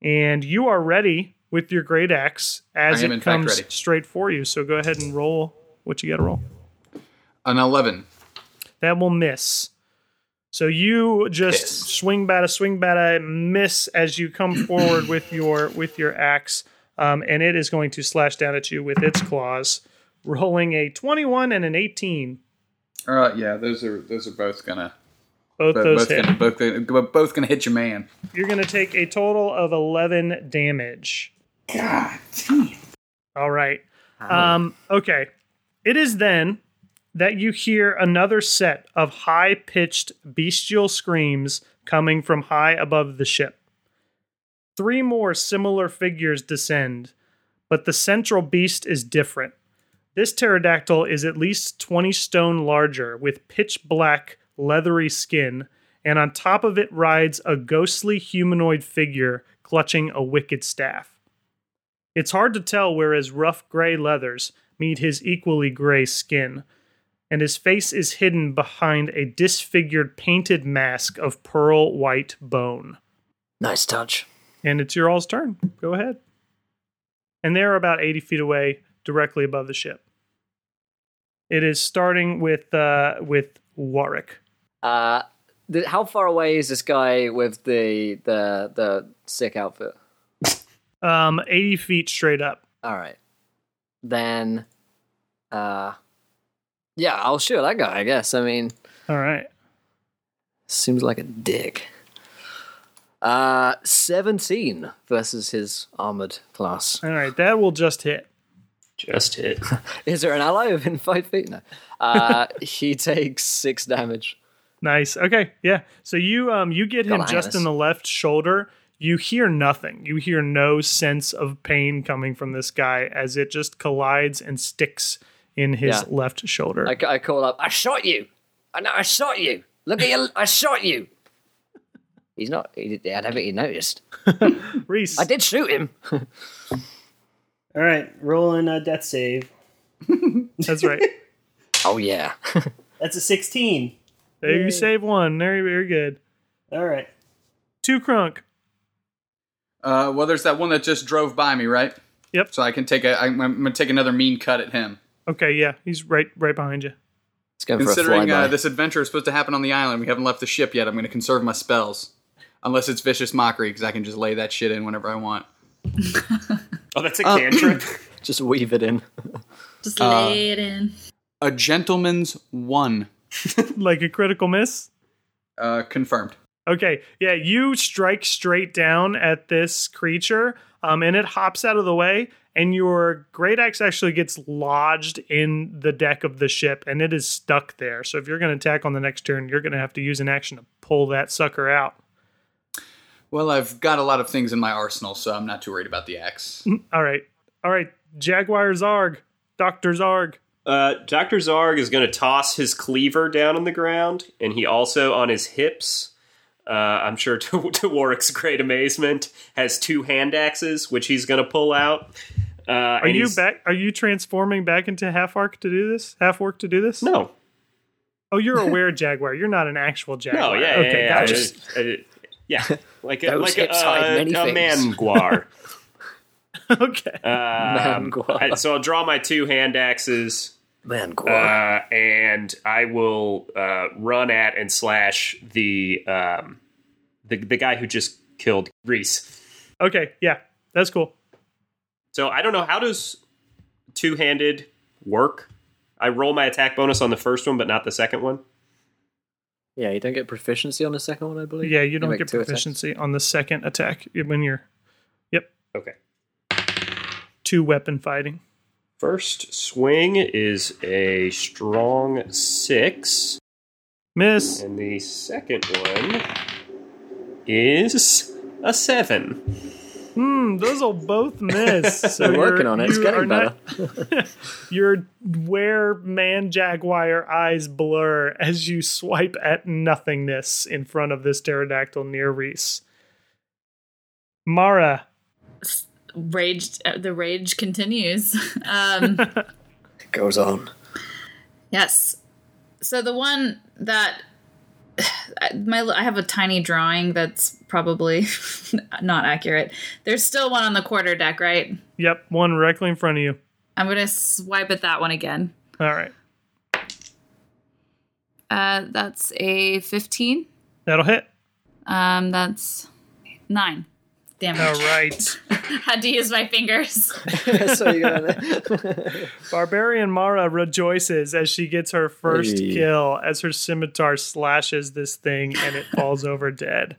[SPEAKER 2] And you are ready with your great axe as it comes straight for you. So go ahead and roll what you got to roll.
[SPEAKER 4] An 11.
[SPEAKER 2] That will miss. So you just
[SPEAKER 4] Piss.
[SPEAKER 2] swing bata, swing bata, miss as you come forward with your with your axe, um, and it is going to slash down at you with its claws, rolling a twenty-one and an eighteen.
[SPEAKER 4] All right, yeah, those are those are both gonna
[SPEAKER 2] Both
[SPEAKER 4] both,
[SPEAKER 2] those
[SPEAKER 4] both
[SPEAKER 2] hit.
[SPEAKER 4] gonna both, gonna- both gonna hit your man.
[SPEAKER 2] You're going to take a total of eleven damage.
[SPEAKER 4] God damn.
[SPEAKER 2] All right. Um, okay. It is then that you hear another set of high pitched bestial screams coming from high above the ship. Three more similar figures descend, but the central beast is different. This pterodactyl is at least 20 stone larger, with pitch black, leathery skin, and on top of it rides a ghostly humanoid figure clutching a wicked staff. It's hard to tell where his rough gray leathers meet his equally gray skin, and his face is hidden behind a disfigured painted mask of pearl white bone.
[SPEAKER 6] nice touch.
[SPEAKER 2] And it's your all's turn. Go ahead. And they're about 80 feet away, directly above the ship. It is starting with uh, with Warwick.
[SPEAKER 6] Uh, th- how far away is this guy with the the the sick outfit?
[SPEAKER 2] Um, 80 feet straight up.
[SPEAKER 6] All right, then, uh, yeah, I'll shoot that guy. I guess. I mean,
[SPEAKER 2] All right.
[SPEAKER 6] seems like a dick. Uh, seventeen versus his armored class.
[SPEAKER 2] All right. That will just hit.
[SPEAKER 3] Just hit.
[SPEAKER 6] Is there an ally within five feet? No. Uh, he takes six damage.
[SPEAKER 2] Nice. Okay. Yeah. So you um you get him just
[SPEAKER 6] Linus.
[SPEAKER 2] in the left shoulder. You hear nothing. You hear no sense of pain coming from this guy as it just collides and sticks in his
[SPEAKER 6] Yeah.
[SPEAKER 2] left shoulder.
[SPEAKER 6] I, I call up. I shot you. I know. I shot you. Look at you. I shot you. He's not. He, I don't think he noticed.
[SPEAKER 2] Reese.
[SPEAKER 6] I did shoot him.
[SPEAKER 7] All right, rolling a death save.
[SPEAKER 2] That's right.
[SPEAKER 6] Oh yeah.
[SPEAKER 7] That's a 16.
[SPEAKER 2] There you save one. Very very good.
[SPEAKER 7] All right.
[SPEAKER 2] Two crunk.
[SPEAKER 4] Uh, well, there's that one that just drove by me, right?
[SPEAKER 2] Yep.
[SPEAKER 4] So I can take a. I'm, I'm gonna take another mean cut at him.
[SPEAKER 2] Okay. Yeah. He's right right behind you.
[SPEAKER 6] It's going for a
[SPEAKER 4] Considering uh, this adventure is supposed to happen on the island, we haven't left the ship yet. I'm gonna conserve my spells, unless it's vicious mockery, because I can just lay that shit in whenever I want.
[SPEAKER 3] Oh, that's a cantrip.
[SPEAKER 6] Just weave it in.
[SPEAKER 5] Just
[SPEAKER 2] Uh,
[SPEAKER 5] lay it in.
[SPEAKER 4] A gentleman's one.
[SPEAKER 2] like a critical miss.
[SPEAKER 4] Uh, confirmed.
[SPEAKER 2] Okay, yeah, you strike straight down at this creature, um, and it hops out of the way, and your great axe actually gets lodged in the deck of the ship, and it is stuck there. So if you're going to attack on the next turn, you're going to have to use an action to pull that sucker out.
[SPEAKER 4] Well, I've got a lot of things in my arsenal, so I'm not too worried about the axe.
[SPEAKER 2] All right, all right, Jaguar Zarg, Doctor Zarg.
[SPEAKER 3] Uh, Dr. Zarg is going to toss his cleaver down on the ground, and he also, on his hips, uh, I'm sure to, to Warwick's great amazement, has two hand axes, which he's going to pull out. Uh,
[SPEAKER 2] Are you back? Are you transforming back into half arc to do this? Half orc to do this?
[SPEAKER 3] No.
[SPEAKER 2] Oh, you're a were jaguar. You're not an actual jaguar.
[SPEAKER 3] No, yeah,
[SPEAKER 2] okay,
[SPEAKER 3] yeah, yeah.
[SPEAKER 2] gotcha.
[SPEAKER 3] Uh, uh, yeah, like a,
[SPEAKER 6] Those
[SPEAKER 3] like a,
[SPEAKER 6] hips hide
[SPEAKER 3] uh,
[SPEAKER 6] many
[SPEAKER 3] a
[SPEAKER 6] things.
[SPEAKER 3] manguar.
[SPEAKER 2] okay.
[SPEAKER 3] Um,
[SPEAKER 6] Manguar.
[SPEAKER 3] I- so I'll draw my two hand axes.
[SPEAKER 6] Man, Gore.
[SPEAKER 3] uh, and I will uh, run at and slash the um, the the guy who just killed Reese.
[SPEAKER 2] Okay, yeah, that's cool.
[SPEAKER 3] So I don't know how does two handed work. I roll my attack bonus on the first one, but not the second one.
[SPEAKER 6] yeah, you don't get proficiency on the second one, I believe.
[SPEAKER 2] Yeah, you don't
[SPEAKER 6] make
[SPEAKER 2] get
[SPEAKER 6] two attacks.
[SPEAKER 2] proficiency on the second attack when you're Yep.
[SPEAKER 3] Okay.
[SPEAKER 2] two weapon fighting.
[SPEAKER 3] First swing is a strong six,
[SPEAKER 2] Miss.
[SPEAKER 3] and the second one is a seven.
[SPEAKER 2] Hmm, those will both miss. So
[SPEAKER 6] We're working on it. It's
[SPEAKER 2] you
[SPEAKER 6] getting
[SPEAKER 2] are not- your where man jaguar eyes blur as you swipe at nothingness in front of this pterodactyl near Reese. Mara,
[SPEAKER 5] Rage. uh, The rage continues. Um,
[SPEAKER 6] It goes on.
[SPEAKER 5] yes. So the one that my I have a tiny drawing that's probably not accurate. There's still one on the quarter deck, right?
[SPEAKER 2] yep, one directly in front of you.
[SPEAKER 5] I'm gonna swipe at that one again.
[SPEAKER 2] All right,
[SPEAKER 5] Uh, that's a 15.
[SPEAKER 2] that'll hit.
[SPEAKER 5] Um, that's nine damage.
[SPEAKER 2] All right.
[SPEAKER 5] Had to use my fingers.
[SPEAKER 6] so you gonna
[SPEAKER 2] Barbarian Mara rejoices as she gets her first
[SPEAKER 6] Hey.
[SPEAKER 2] kill as her scimitar slashes this thing and it falls over dead.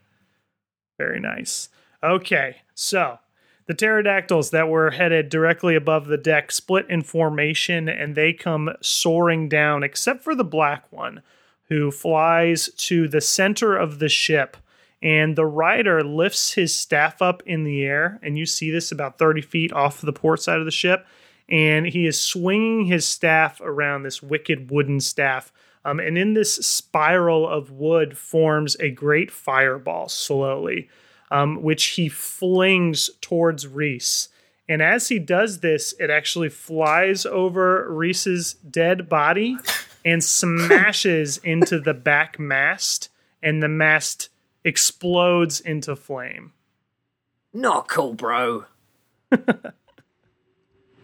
[SPEAKER 2] Very nice. Okay, so the pterodactyls that were headed directly above the deck split in formation and they come soaring down, except for the black one, who flies to the center of the ship. And the rider lifts his staff up in the air, and you see this about 30 feet off the port side of the ship. And he is swinging his staff around this wicked wooden staff. Um, and in this spiral of wood forms a great fireball slowly um, which he flings towards Reese. And as he does this, it actually flies over Reese's dead body and smashes into the back mast, and the mast explodes into flame.
[SPEAKER 6] Not cool, bro.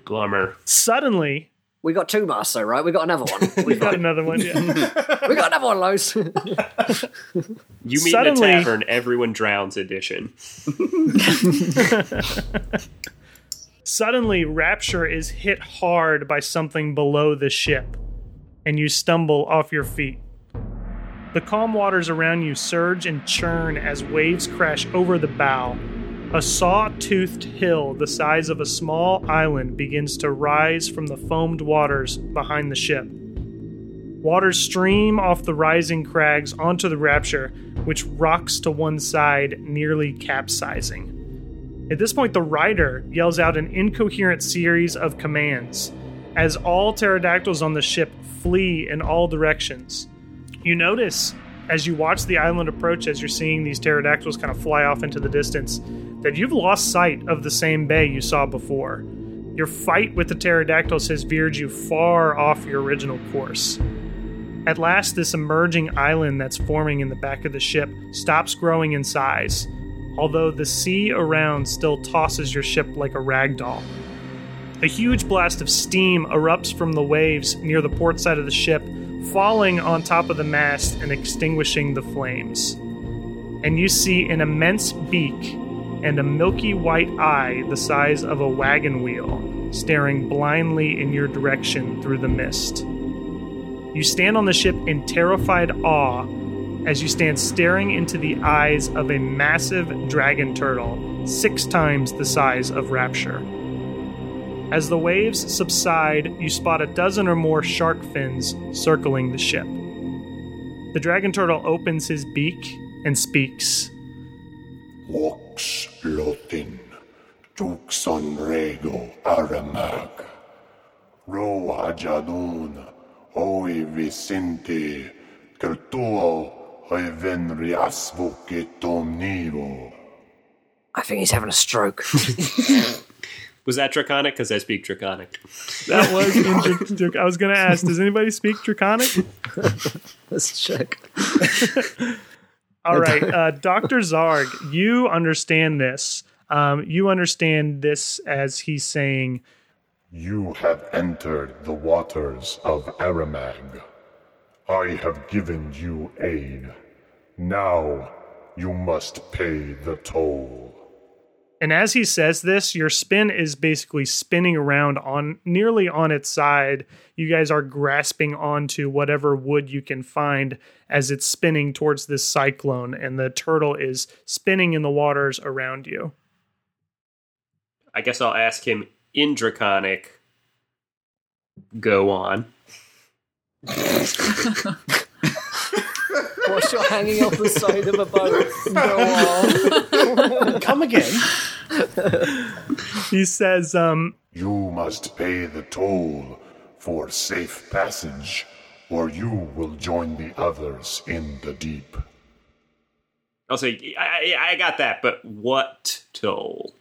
[SPEAKER 3] Glummer.
[SPEAKER 2] Suddenly,
[SPEAKER 6] We got two masts, though, right? We got another one.
[SPEAKER 2] we got another one. Yeah.
[SPEAKER 6] we got another one, Los.
[SPEAKER 3] You meet
[SPEAKER 2] Suddenly-
[SPEAKER 3] in a tavern, everyone drowns edition.
[SPEAKER 2] Suddenly, Rapture is hit hard by something below the ship, and you stumble off your feet. The calm waters around you surge and churn as waves crash over the bow. A saw toothed hill the size of a small island begins to rise from the foamed waters behind the ship. Waters stream off the rising crags onto the Rapture, which rocks to one side, nearly capsizing. At this point, the rider yells out an incoherent series of commands as all pterodactyls on the ship flee in all directions. You notice as you watch the island approach, as you're seeing these pterodactyls kind of fly off into the distance, that you've lost sight of the same bay you saw before. Your fight with the pterodactyls has veered you far off your original course. At last, this emerging island that's forming in the back of the ship stops growing in size, although the sea around still tosses your ship like a rag doll. A huge blast of steam erupts from the waves near the port side of the ship, falling on top of the mast and extinguishing the flames. And you see an immense beak and a milky white eye the size of a wagon wheel staring blindly in your direction through the mist. You stand on the ship in terrified awe as you stand staring into the eyes of a massive dragon turtle, six times the size of Rapture. As the waves subside, you spot a dozen or more shark fins circling the ship. The dragon turtle opens his beak and speaks.
[SPEAKER 8] Vox Lotin, Tuxon Rego Aramag, Roa Jadun, Oi Vicente, Kertuo, Oi Venrias Vocetom Nivo.
[SPEAKER 6] I think he's having a stroke.
[SPEAKER 3] Was that Draconic? Because I speak Draconic.
[SPEAKER 2] That was in Dr- Dr- I was going to ask, does anybody speak Draconic?
[SPEAKER 6] Let's check.
[SPEAKER 2] All right, uh, Dr. Zarg, you understand this. Um, you understand this as he's saying,
[SPEAKER 8] You have entered the waters of Aramag. I have given you aid. Now you must pay the toll.
[SPEAKER 2] And as he says this, your spin is basically spinning around on nearly on its side. You guys are grasping onto whatever wood you can find as it's spinning towards this cyclone, and the turtle is spinning in the waters around you.
[SPEAKER 3] I guess I'll ask him in Draconic. Go on.
[SPEAKER 6] Whilst you're hanging off the side of a boat. Go on.
[SPEAKER 7] Come again.
[SPEAKER 2] He says, um,
[SPEAKER 8] You must pay the toll for safe passage, or you will join the others in the deep.
[SPEAKER 3] I'll say, I, I I got that, but what toll?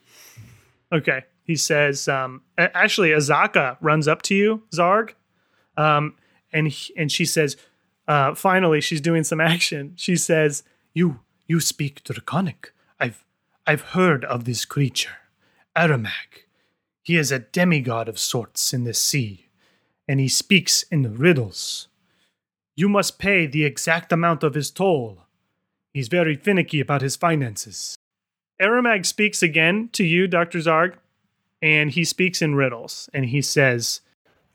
[SPEAKER 2] Okay. He says, um, actually, Azaka runs up to you, Zarg, um, and he- and she says, uh, finally, she's doing some action. She says, "You you speak Draconic. I've I've heard of this creature, Aramag. He is a demigod of sorts in the sea, and he speaks in riddles. You must pay the exact amount of his toll. He's very finicky about his finances." Aramag speaks again to you, Dr. Zarg, and he speaks in riddles. And he says,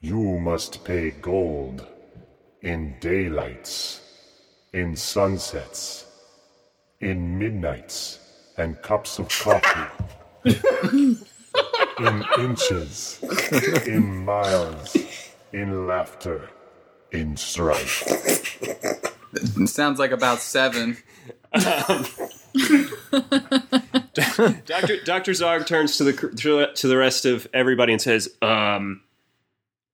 [SPEAKER 8] You must pay gold in daylights, in sunsets, in midnights, and cups of coffee. in inches, in miles, in laughter, in strife.
[SPEAKER 4] It sounds like about seven.
[SPEAKER 3] Doctor Doctor Zarg turns to the to the- to the rest of everybody and says, um,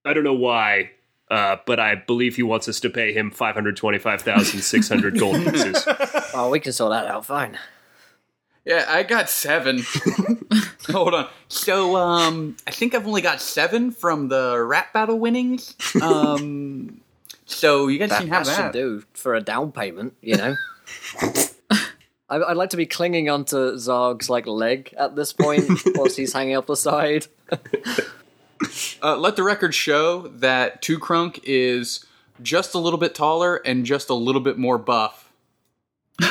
[SPEAKER 3] "I don't know why, uh, but I believe he wants us to pay him five hundred twenty-five thousand six hundred gold pieces."
[SPEAKER 6] Oh, we can sort that out fine.
[SPEAKER 4] Yeah, I got seven. Hold on. So, um, I think I've only got seven from the rap battle winnings. Um, so you guys
[SPEAKER 6] That,
[SPEAKER 4] can have
[SPEAKER 6] that should do for a down payment, you know. I, I'd like to be clinging onto Zarg's like leg at this point whilst he's hanging off the side.
[SPEAKER 4] Uh, let the record show that Two Crunk is just a little bit taller and just a little bit more buff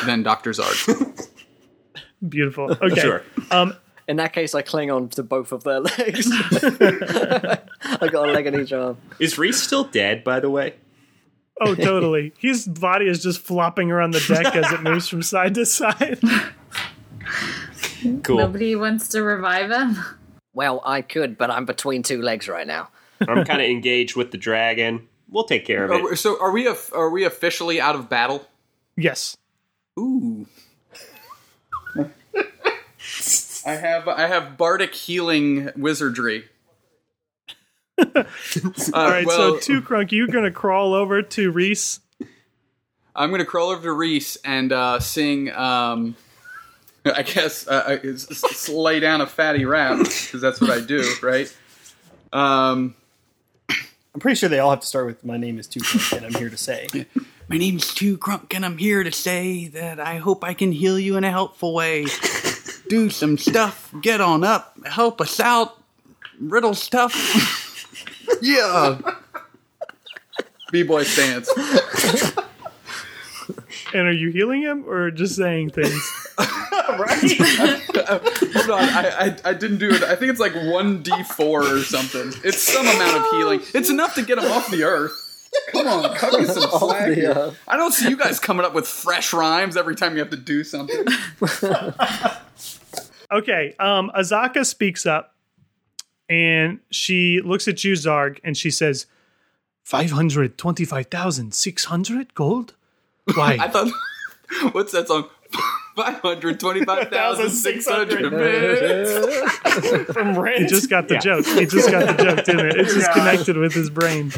[SPEAKER 4] than Doctor Zarg.
[SPEAKER 2] Beautiful. Okay.
[SPEAKER 3] Sure.
[SPEAKER 2] Um,
[SPEAKER 6] In that case, I cling on to both of their legs. I got a leg in each arm.
[SPEAKER 3] Is Reese still dead? By the way,
[SPEAKER 2] oh, totally. His body is just flopping around the deck as it moves from side to side.
[SPEAKER 3] cool.
[SPEAKER 5] Nobody wants to revive him.
[SPEAKER 6] Well, I could, but I'm between two legs right now.
[SPEAKER 3] I'm kind of engaged with the dragon. We'll take care of
[SPEAKER 4] Are
[SPEAKER 3] it.
[SPEAKER 4] so, are we of- are we officially out of battle?
[SPEAKER 2] Yes.
[SPEAKER 4] Ooh. I have I have bardic healing wizardry. Uh,
[SPEAKER 2] All right.
[SPEAKER 4] well,
[SPEAKER 2] so, two crunk, you're going to crawl over to Reese.
[SPEAKER 4] I'm gonna crawl over to Reese and uh, sing. Um, I guess uh, uh, s- s- lay down a fatty rap because that's what I do, right? Um,
[SPEAKER 7] I'm pretty sure they all have to start with "My name is Tupac and I'm here to say."
[SPEAKER 4] My name's Two Crunk, and I'm here to say that I hope I can heal you in a helpful way. Do some stuff, get on up, help us out, riddle stuff. yeah. B boy stance.
[SPEAKER 2] And are you healing him or just saying things?
[SPEAKER 4] Hold on, I, I I didn't do it. I think it's like one d four or something. It's some amount of healing. It's enough to get him off the earth. Come on, cut me some slack.
[SPEAKER 6] the,
[SPEAKER 4] here.
[SPEAKER 6] uh,
[SPEAKER 4] I don't see you guys coming up with fresh rhymes every time you have to do something.
[SPEAKER 2] Okay, um, Azaka speaks up and she looks at you, Zarg, and she says, 525,600 gold? Why?
[SPEAKER 4] I thought, what's that song? Five hundred twenty-five thousand six hundred minutes.
[SPEAKER 2] From He just got the joke. He just got the joke, didn't it? It's just connected with his brain.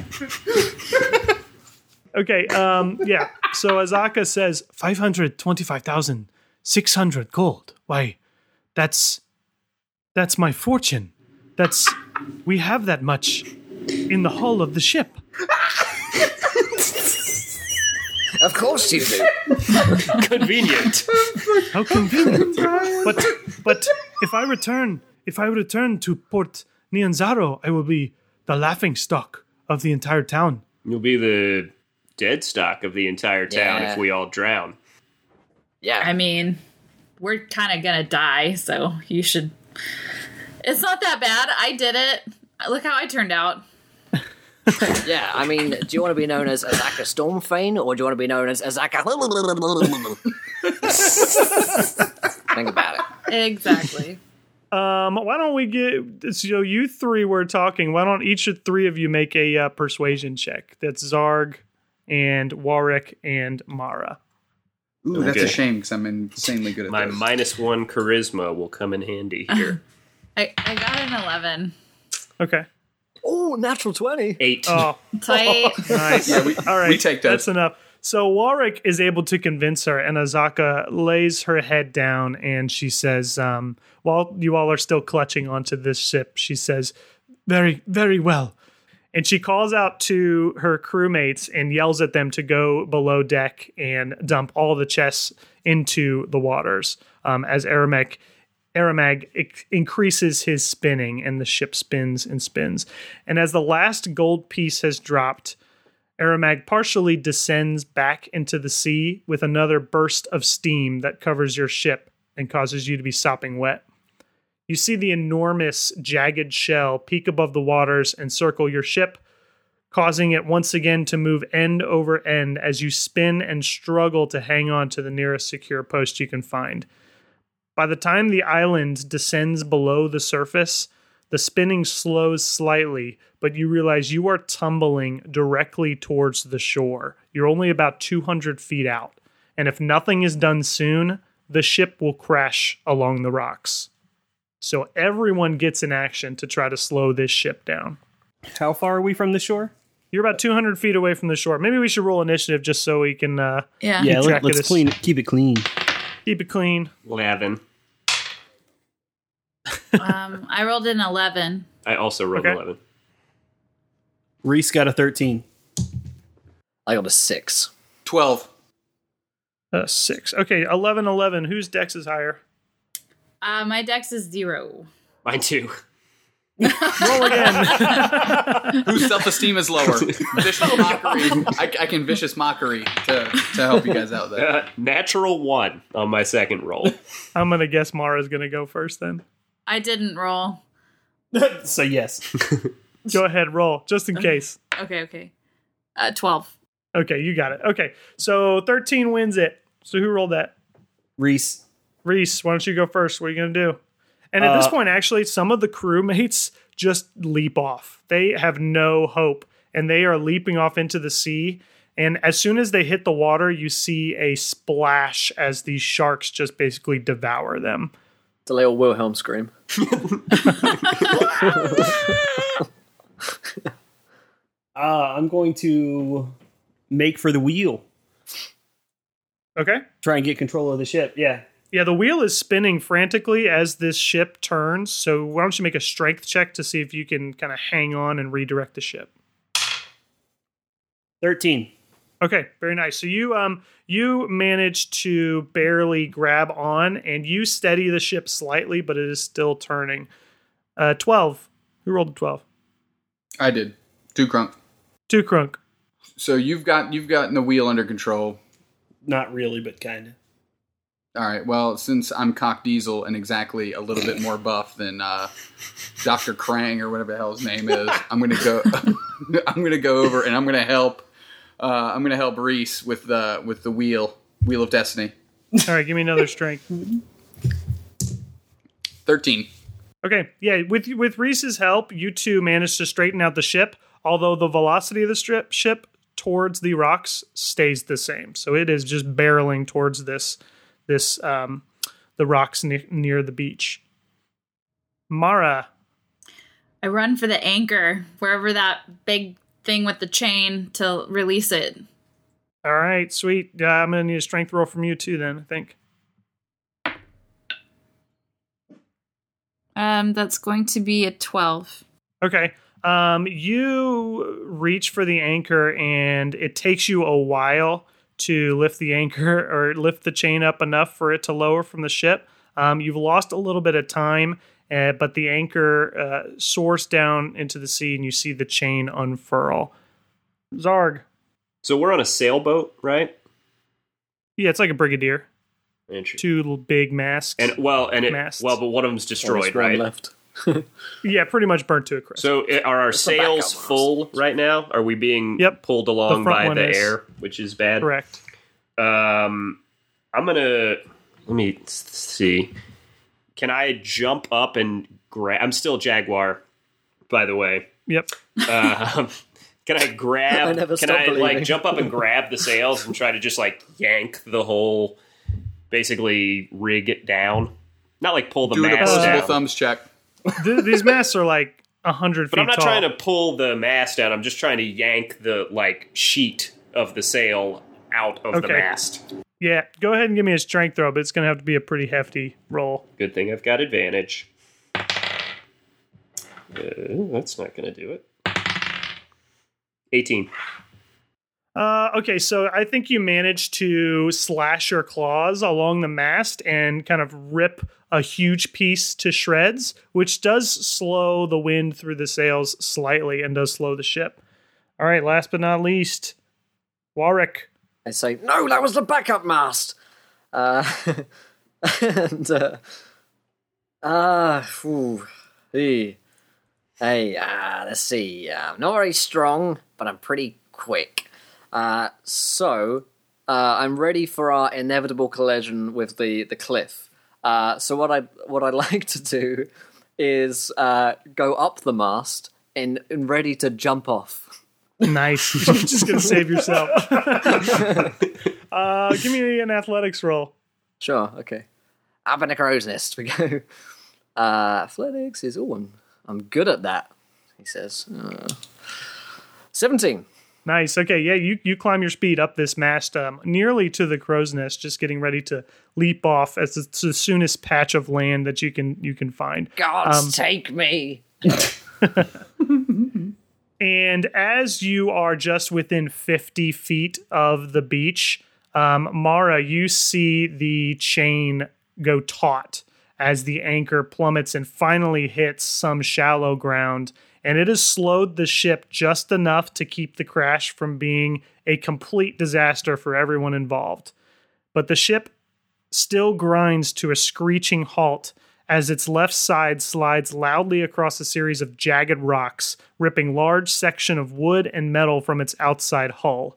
[SPEAKER 2] Okay, um, yeah. So Azaka says 525,600 gold. Why? That's that's my fortune. That's we have that much in the hull of the ship.
[SPEAKER 6] Of course you do.
[SPEAKER 3] Convenient.
[SPEAKER 2] How convenient. but but if I return if I return to Port Nyanzaru, I will be the laughing stock of the entire town.
[SPEAKER 3] You'll be the dead stock of the entire town
[SPEAKER 6] Yeah.
[SPEAKER 3] if we all drown.
[SPEAKER 6] Yeah.
[SPEAKER 5] I mean, we're kind of gonna die, so you should. It's not that bad. I did it. Look how I turned out.
[SPEAKER 6] Yeah. I mean, do you want to be known as Azaka Stormfang or do you want to be known as Azaka? Think about it.
[SPEAKER 5] Exactly.
[SPEAKER 2] Um, why don't we get so you three were talking? Why don't each of three of you make a uh, persuasion check? That's Zarg and Warwick and Mara.
[SPEAKER 4] Ooh, that's a shame because I'm insanely good at that.
[SPEAKER 3] My
[SPEAKER 4] this.
[SPEAKER 3] minus one charisma will come in handy here.
[SPEAKER 5] I, I got an 11.
[SPEAKER 2] Okay.
[SPEAKER 6] Oh, natural 20.
[SPEAKER 3] Eight.
[SPEAKER 2] Oh,
[SPEAKER 5] Tight.
[SPEAKER 2] nice.
[SPEAKER 4] Yeah, we,
[SPEAKER 2] All right,
[SPEAKER 4] we take
[SPEAKER 2] that.
[SPEAKER 4] That's
[SPEAKER 2] enough. So Warwick is able to convince her, and Azaka lays her head down, and she says, um, "While you all are still clutching onto this ship, she says, very, very well." And she calls out to her crewmates and yells at them to go below deck and dump all the chests into the waters. Um, as Aramag, Aramag increases his spinning, and the ship spins and spins. And as the last gold piece has dropped, Aramag partially descends back into the sea with another burst of steam that covers your ship and causes you to be sopping wet. You see the enormous jagged shell peak above the waters and circle your ship, causing it once again to move end over end as you spin and struggle to hang on to the nearest secure post you can find. By the time the island descends below the surface, the spinning slows slightly, but you realize you are tumbling directly towards the shore. You're only about 200 feet out. And if nothing is done soon, the ship will crash along the rocks. So everyone gets in action to try to slow this ship down.
[SPEAKER 7] How far are we from the shore?
[SPEAKER 2] You're about 200 feet away from the shore. Maybe we should roll initiative just so we can uh,
[SPEAKER 5] Yeah.
[SPEAKER 7] Yeah,
[SPEAKER 2] track
[SPEAKER 7] Let, us clean. Keep it clean.
[SPEAKER 2] Keep it clean.
[SPEAKER 3] Eleven.
[SPEAKER 5] Um, I rolled an 11.
[SPEAKER 3] I also rolled
[SPEAKER 2] Okay.
[SPEAKER 3] eleven.
[SPEAKER 7] Reese got a 13.
[SPEAKER 6] I got a 6.
[SPEAKER 4] Twelve.
[SPEAKER 2] Uh, six. Okay, 11 11. Whose dex is higher?
[SPEAKER 5] Uh, my dex is zero.
[SPEAKER 3] Mine too.
[SPEAKER 2] Roll again.
[SPEAKER 4] Whose self-esteem is lower? vicious mockery. I, I can vicious mockery to, to help you guys out there.
[SPEAKER 3] Uh, natural one on my second roll.
[SPEAKER 2] I'm going to guess Mara's going to go first then.
[SPEAKER 5] I didn't roll.
[SPEAKER 7] so yes.
[SPEAKER 2] Go ahead, roll, just in case.
[SPEAKER 5] Okay, okay. Uh, 12.
[SPEAKER 2] Okay, you got it. Okay, so 13 wins it. So who rolled that?
[SPEAKER 7] Reese.
[SPEAKER 2] Reese, why don't you go first? What are you going to do? And at this
[SPEAKER 7] Uh,
[SPEAKER 2] point, actually, some of the crewmates just leap off. They have no hope, and they are leaping off into the sea. And as soon as they hit the water, you see a splash as these sharks just basically devour them.
[SPEAKER 6] It's a little Wilhelm scream.
[SPEAKER 7] Uh, I'm going to make for the wheel.
[SPEAKER 2] Okay.
[SPEAKER 7] Try and get control of the ship. Yeah.
[SPEAKER 2] Yeah, the wheel is spinning frantically as this ship turns. So why don't you make a strength check to see if you can kind of hang on and redirect the ship?
[SPEAKER 7] 13.
[SPEAKER 2] Okay, very nice. So you um you manage to barely grab on and you steady the ship slightly, but it is still turning. Uh, twelve. Who rolled a twelve?
[SPEAKER 4] I did. Two crunk.
[SPEAKER 2] Two crunk.
[SPEAKER 4] So you've got you've gotten the wheel under control.
[SPEAKER 7] Not really, but kind of.
[SPEAKER 4] All right. Well, since I'm cock diesel and exactly a little bit more buff than uh, Doctor Krang or whatever the hell his name is, I'm gonna go. I'm gonna go over and I'm gonna help Uh, I'm gonna help Reese with the with the wheel wheel of destiny.
[SPEAKER 2] All right, give me another strength.
[SPEAKER 4] Thirteen.
[SPEAKER 2] Okay, yeah. With with Reese's help, you two managed to straighten out the ship. Although the velocity of the strip ship towards the rocks stays the same, so it is just barreling towards this this um, the rocks ne- near the beach. Mara,
[SPEAKER 5] I run for the anchor, wherever that big thing with the chain to release it.
[SPEAKER 2] all right, sweet. Yeah, I'm gonna need a strength roll from you too. Then I think.
[SPEAKER 5] Um, that's going to be a 12.
[SPEAKER 2] Okay. Um, you reach for the anchor, and it takes you a while to lift the anchor or lift the chain up enough for it to lower from the ship. Um, you've lost a little bit of time, uh, but the anchor uh, soars down into the sea, and you see the chain unfurl. Zarg.
[SPEAKER 3] So we're on a sailboat, right?
[SPEAKER 2] Yeah, it's like a brigadier.
[SPEAKER 3] Interesting.
[SPEAKER 2] Two little big masks.
[SPEAKER 3] And well, and it
[SPEAKER 2] Masts.
[SPEAKER 3] well, but one of them's destroyed,
[SPEAKER 6] one
[SPEAKER 3] right?
[SPEAKER 6] left.
[SPEAKER 2] yeah, pretty much burnt to a crisp.
[SPEAKER 3] So are our
[SPEAKER 6] the
[SPEAKER 3] sails full right now? Are we being
[SPEAKER 2] Yep.
[SPEAKER 3] pulled along
[SPEAKER 2] front
[SPEAKER 3] by the
[SPEAKER 2] is.
[SPEAKER 3] air, which is bad?
[SPEAKER 2] Correct.
[SPEAKER 3] Um, I'm gonna let me see. Can I jump up and grab? I'm still Jaguar, by the way.
[SPEAKER 2] Yep.
[SPEAKER 3] Um, can I grab?
[SPEAKER 6] I never
[SPEAKER 3] can I
[SPEAKER 6] believing.
[SPEAKER 3] like jump up and grab the sails and try to just like yank the whole, basically rig it down? Not like pull the
[SPEAKER 4] Do an
[SPEAKER 3] mast
[SPEAKER 4] opposable
[SPEAKER 3] down.
[SPEAKER 4] thumbs check.
[SPEAKER 2] Th- these masks are like a hundred feet
[SPEAKER 3] But I'm not
[SPEAKER 2] tall.
[SPEAKER 3] trying to pull the mast down. I'm just trying to yank the like sheet of the sail out of the mast.
[SPEAKER 2] Yeah, go ahead and give me a strength throw, but it's going to have to be a pretty hefty roll.
[SPEAKER 3] Good thing I've got advantage. Uh, that's not going to do it. 18.
[SPEAKER 2] Uh, okay, so I think you managed to slash your claws along the mast and kind of rip a huge piece to shreds, which does slow the wind through the sails slightly and does slow the ship. All right, last but not least, Warwick.
[SPEAKER 6] I say, no, that was the backup mast. Uh, and, uh, uh, phew, hey, hey, uh, let's see. Uh, I'm not very strong, but I'm pretty quick. Uh, so, uh, I'm ready for our inevitable collision with the, the cliff. Uh, so what I what I'd like to do is uh, go up the mast and, and ready to jump off.
[SPEAKER 2] Nice. You're just going to save yourself. uh, give me an athletics roll.
[SPEAKER 6] Sure, okay. Up in the crow's nest we go. Uh, athletics is all I'm, I'm good at that, he says. Uh, 17.
[SPEAKER 2] Nice. Okay. Yeah. You you climb your speed up this mast, um, nearly to the crow's nest, just getting ready to leap off as it's the soonest patch of land that you can you can find.
[SPEAKER 6] Gods
[SPEAKER 2] Um,
[SPEAKER 6] take me.
[SPEAKER 2] And as you are just within fifty feet of the beach, um, Mara, you see the chain go taut as the anchor plummets and finally hits some shallow ground. And it has slowed the ship just enough to keep the crash from being a complete disaster for everyone involved. But the ship still grinds to a screeching halt as its left side slides loudly across a series of jagged rocks, ripping large section of wood and metal from its outside hull.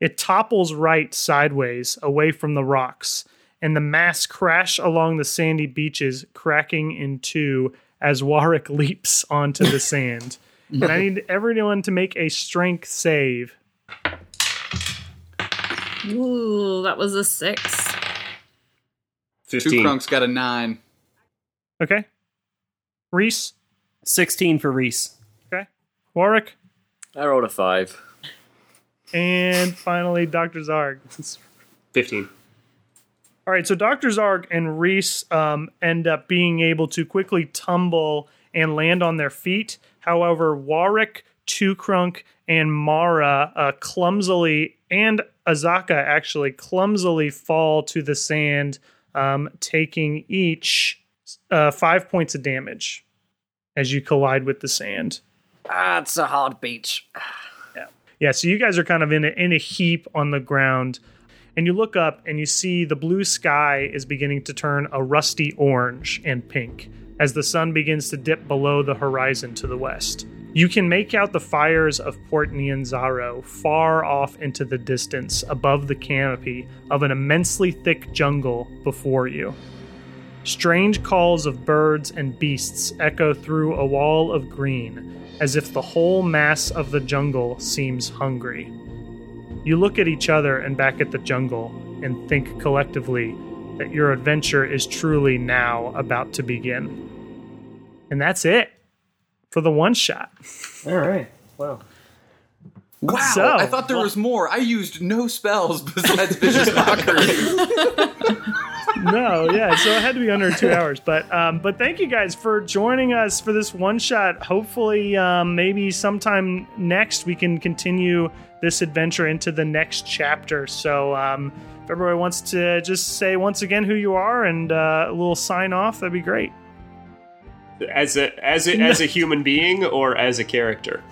[SPEAKER 2] It topples right sideways away from the rocks, and the mass crash along the sandy beaches, cracking in two as Warwick leaps onto the sand. And I need everyone to make a strength save.
[SPEAKER 5] Ooh, that was a six.
[SPEAKER 4] Two
[SPEAKER 3] 15.
[SPEAKER 4] crunks got a nine.
[SPEAKER 2] Okay? Reese?
[SPEAKER 7] 16 for Reese.
[SPEAKER 2] Okay. Warwick?
[SPEAKER 6] I rolled a 5.
[SPEAKER 2] And finally, Dr. Zarg.
[SPEAKER 3] 15.
[SPEAKER 2] All right, so Dr. Zarg and Reese um, end up being able to quickly tumble and land on their feet. However, Warwick, Two Crunk, and Mara uh, clumsily, and Azaka actually clumsily fall to the sand, um, taking each uh, five points of damage as you collide with the sand.
[SPEAKER 6] Ah, it's a hard beach.
[SPEAKER 2] Yeah, so you guys are kind of in a, in a heap on the ground, and you look up and you see the blue sky is beginning to turn a rusty orange and pink as the sun begins to dip below the horizon to the west. You can make out the fires of Port Nyanzaru far off into the distance above the canopy of an immensely thick jungle before you. Strange calls of birds and beasts echo through a wall of green, as if the whole mass of the jungle seems hungry. You look at each other and back at the jungle and think collectively that your adventure is truly now about to begin. And that's it for the one shot.
[SPEAKER 7] All right. Wow.
[SPEAKER 4] Wow,
[SPEAKER 2] So-
[SPEAKER 4] I thought there was more. I used no spells besides vicious mockery.
[SPEAKER 2] no, yeah, so it had to be under two hours. But um, but thank you guys for joining us for this one shot. Hopefully, um, maybe sometime next we can continue this adventure into the next chapter. So um, if everybody wants to just say once again who you are and uh, a little sign off, that'd be great.
[SPEAKER 3] As a as a as a human being or as a character.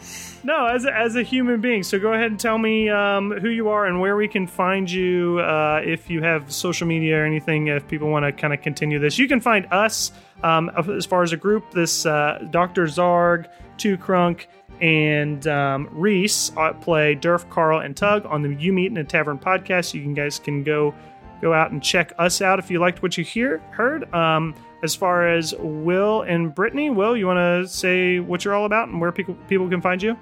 [SPEAKER 2] No, as a, as a human being. So go ahead and tell me um, who you are and where we can find you. Uh, if you have social media or anything, if people want to kind of continue this, you can find us um, as far as a group. This uh, Doctor Zarg, Two Crunk, and um, Reese uh, play Durf, Carl, and Tug on the You Meet in a Tavern podcast. You guys can go go out and check us out if you liked what you hear heard. Um, as far as Will and Brittany, Will, you want to say what you're all about and where people people can find you?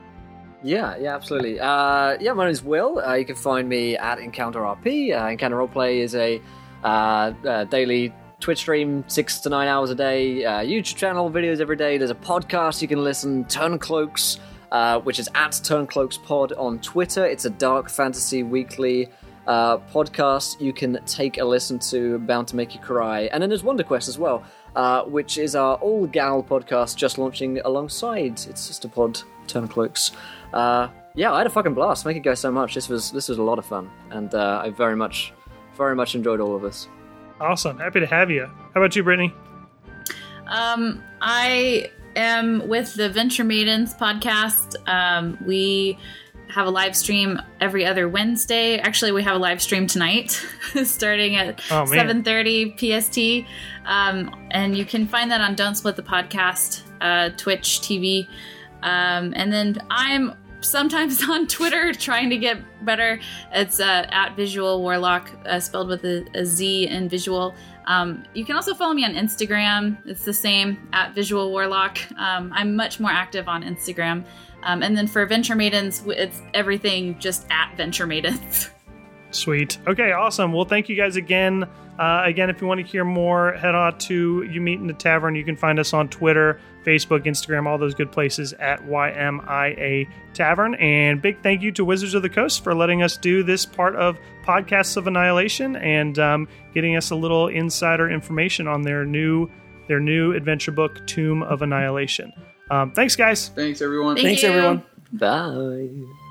[SPEAKER 6] Yeah, yeah, absolutely. Uh, yeah, my name is Will. Uh, you can find me at Encounter RP. Uh, Encounter Roleplay is a uh, uh, daily Twitch stream, six to nine hours a day. Uh, YouTube channel, videos every day. There's a podcast you can listen, Turn Cloaks, uh, which is at Turn Cloaks Pod on Twitter. It's a dark fantasy weekly podcast you can take a listen to, bound to make you cry. And then there's Wonder Quest as well, uh, which is our all gal podcast just launching alongside its sister pod, Turn Cloaks. Uh, yeah, I had a fucking blast. Thank you guys so much. This was this was a lot of fun, and uh, I very much, very much enjoyed all of this.
[SPEAKER 2] Awesome. Happy to have you. How about you, Brittany?
[SPEAKER 5] Um, I am with the Venture Maidens podcast. Um, we have a live stream every other Wednesday. Actually, we have a live stream tonight, starting at
[SPEAKER 2] Oh,
[SPEAKER 5] 7:30 PST. Um, and you can find that on Don't Split the Podcast, uh, Twitch TV. Um, and then I'm sometimes on Twitter trying to get better. It's uh, at Vizual Warlock, uh, spelled with a, a Z in visual. Um, you can also follow me on Instagram. It's the same at Vizual Warlock. Um, I'm much more active on Instagram. Um, and then for Venture Maidens, it's everything just at Venture Maidens.
[SPEAKER 2] Sweet. Okay, awesome. Well, thank you guys again. Uh, again, if you want to hear more, head on to You Meet in the Tavern. You can find us on Twitter, Facebook, Instagram, all those good places at YMIA Tavern. And big thank you to Wizards of the Coast for letting us do this part of Podcasts of Annihilation and um, getting us a little insider information on their new their new adventure book, Tomb of Annihilation. Um, thanks, guys.
[SPEAKER 4] Thanks, everyone.
[SPEAKER 5] Thank
[SPEAKER 7] Thanks,
[SPEAKER 5] you.
[SPEAKER 7] everyone.
[SPEAKER 6] Bye.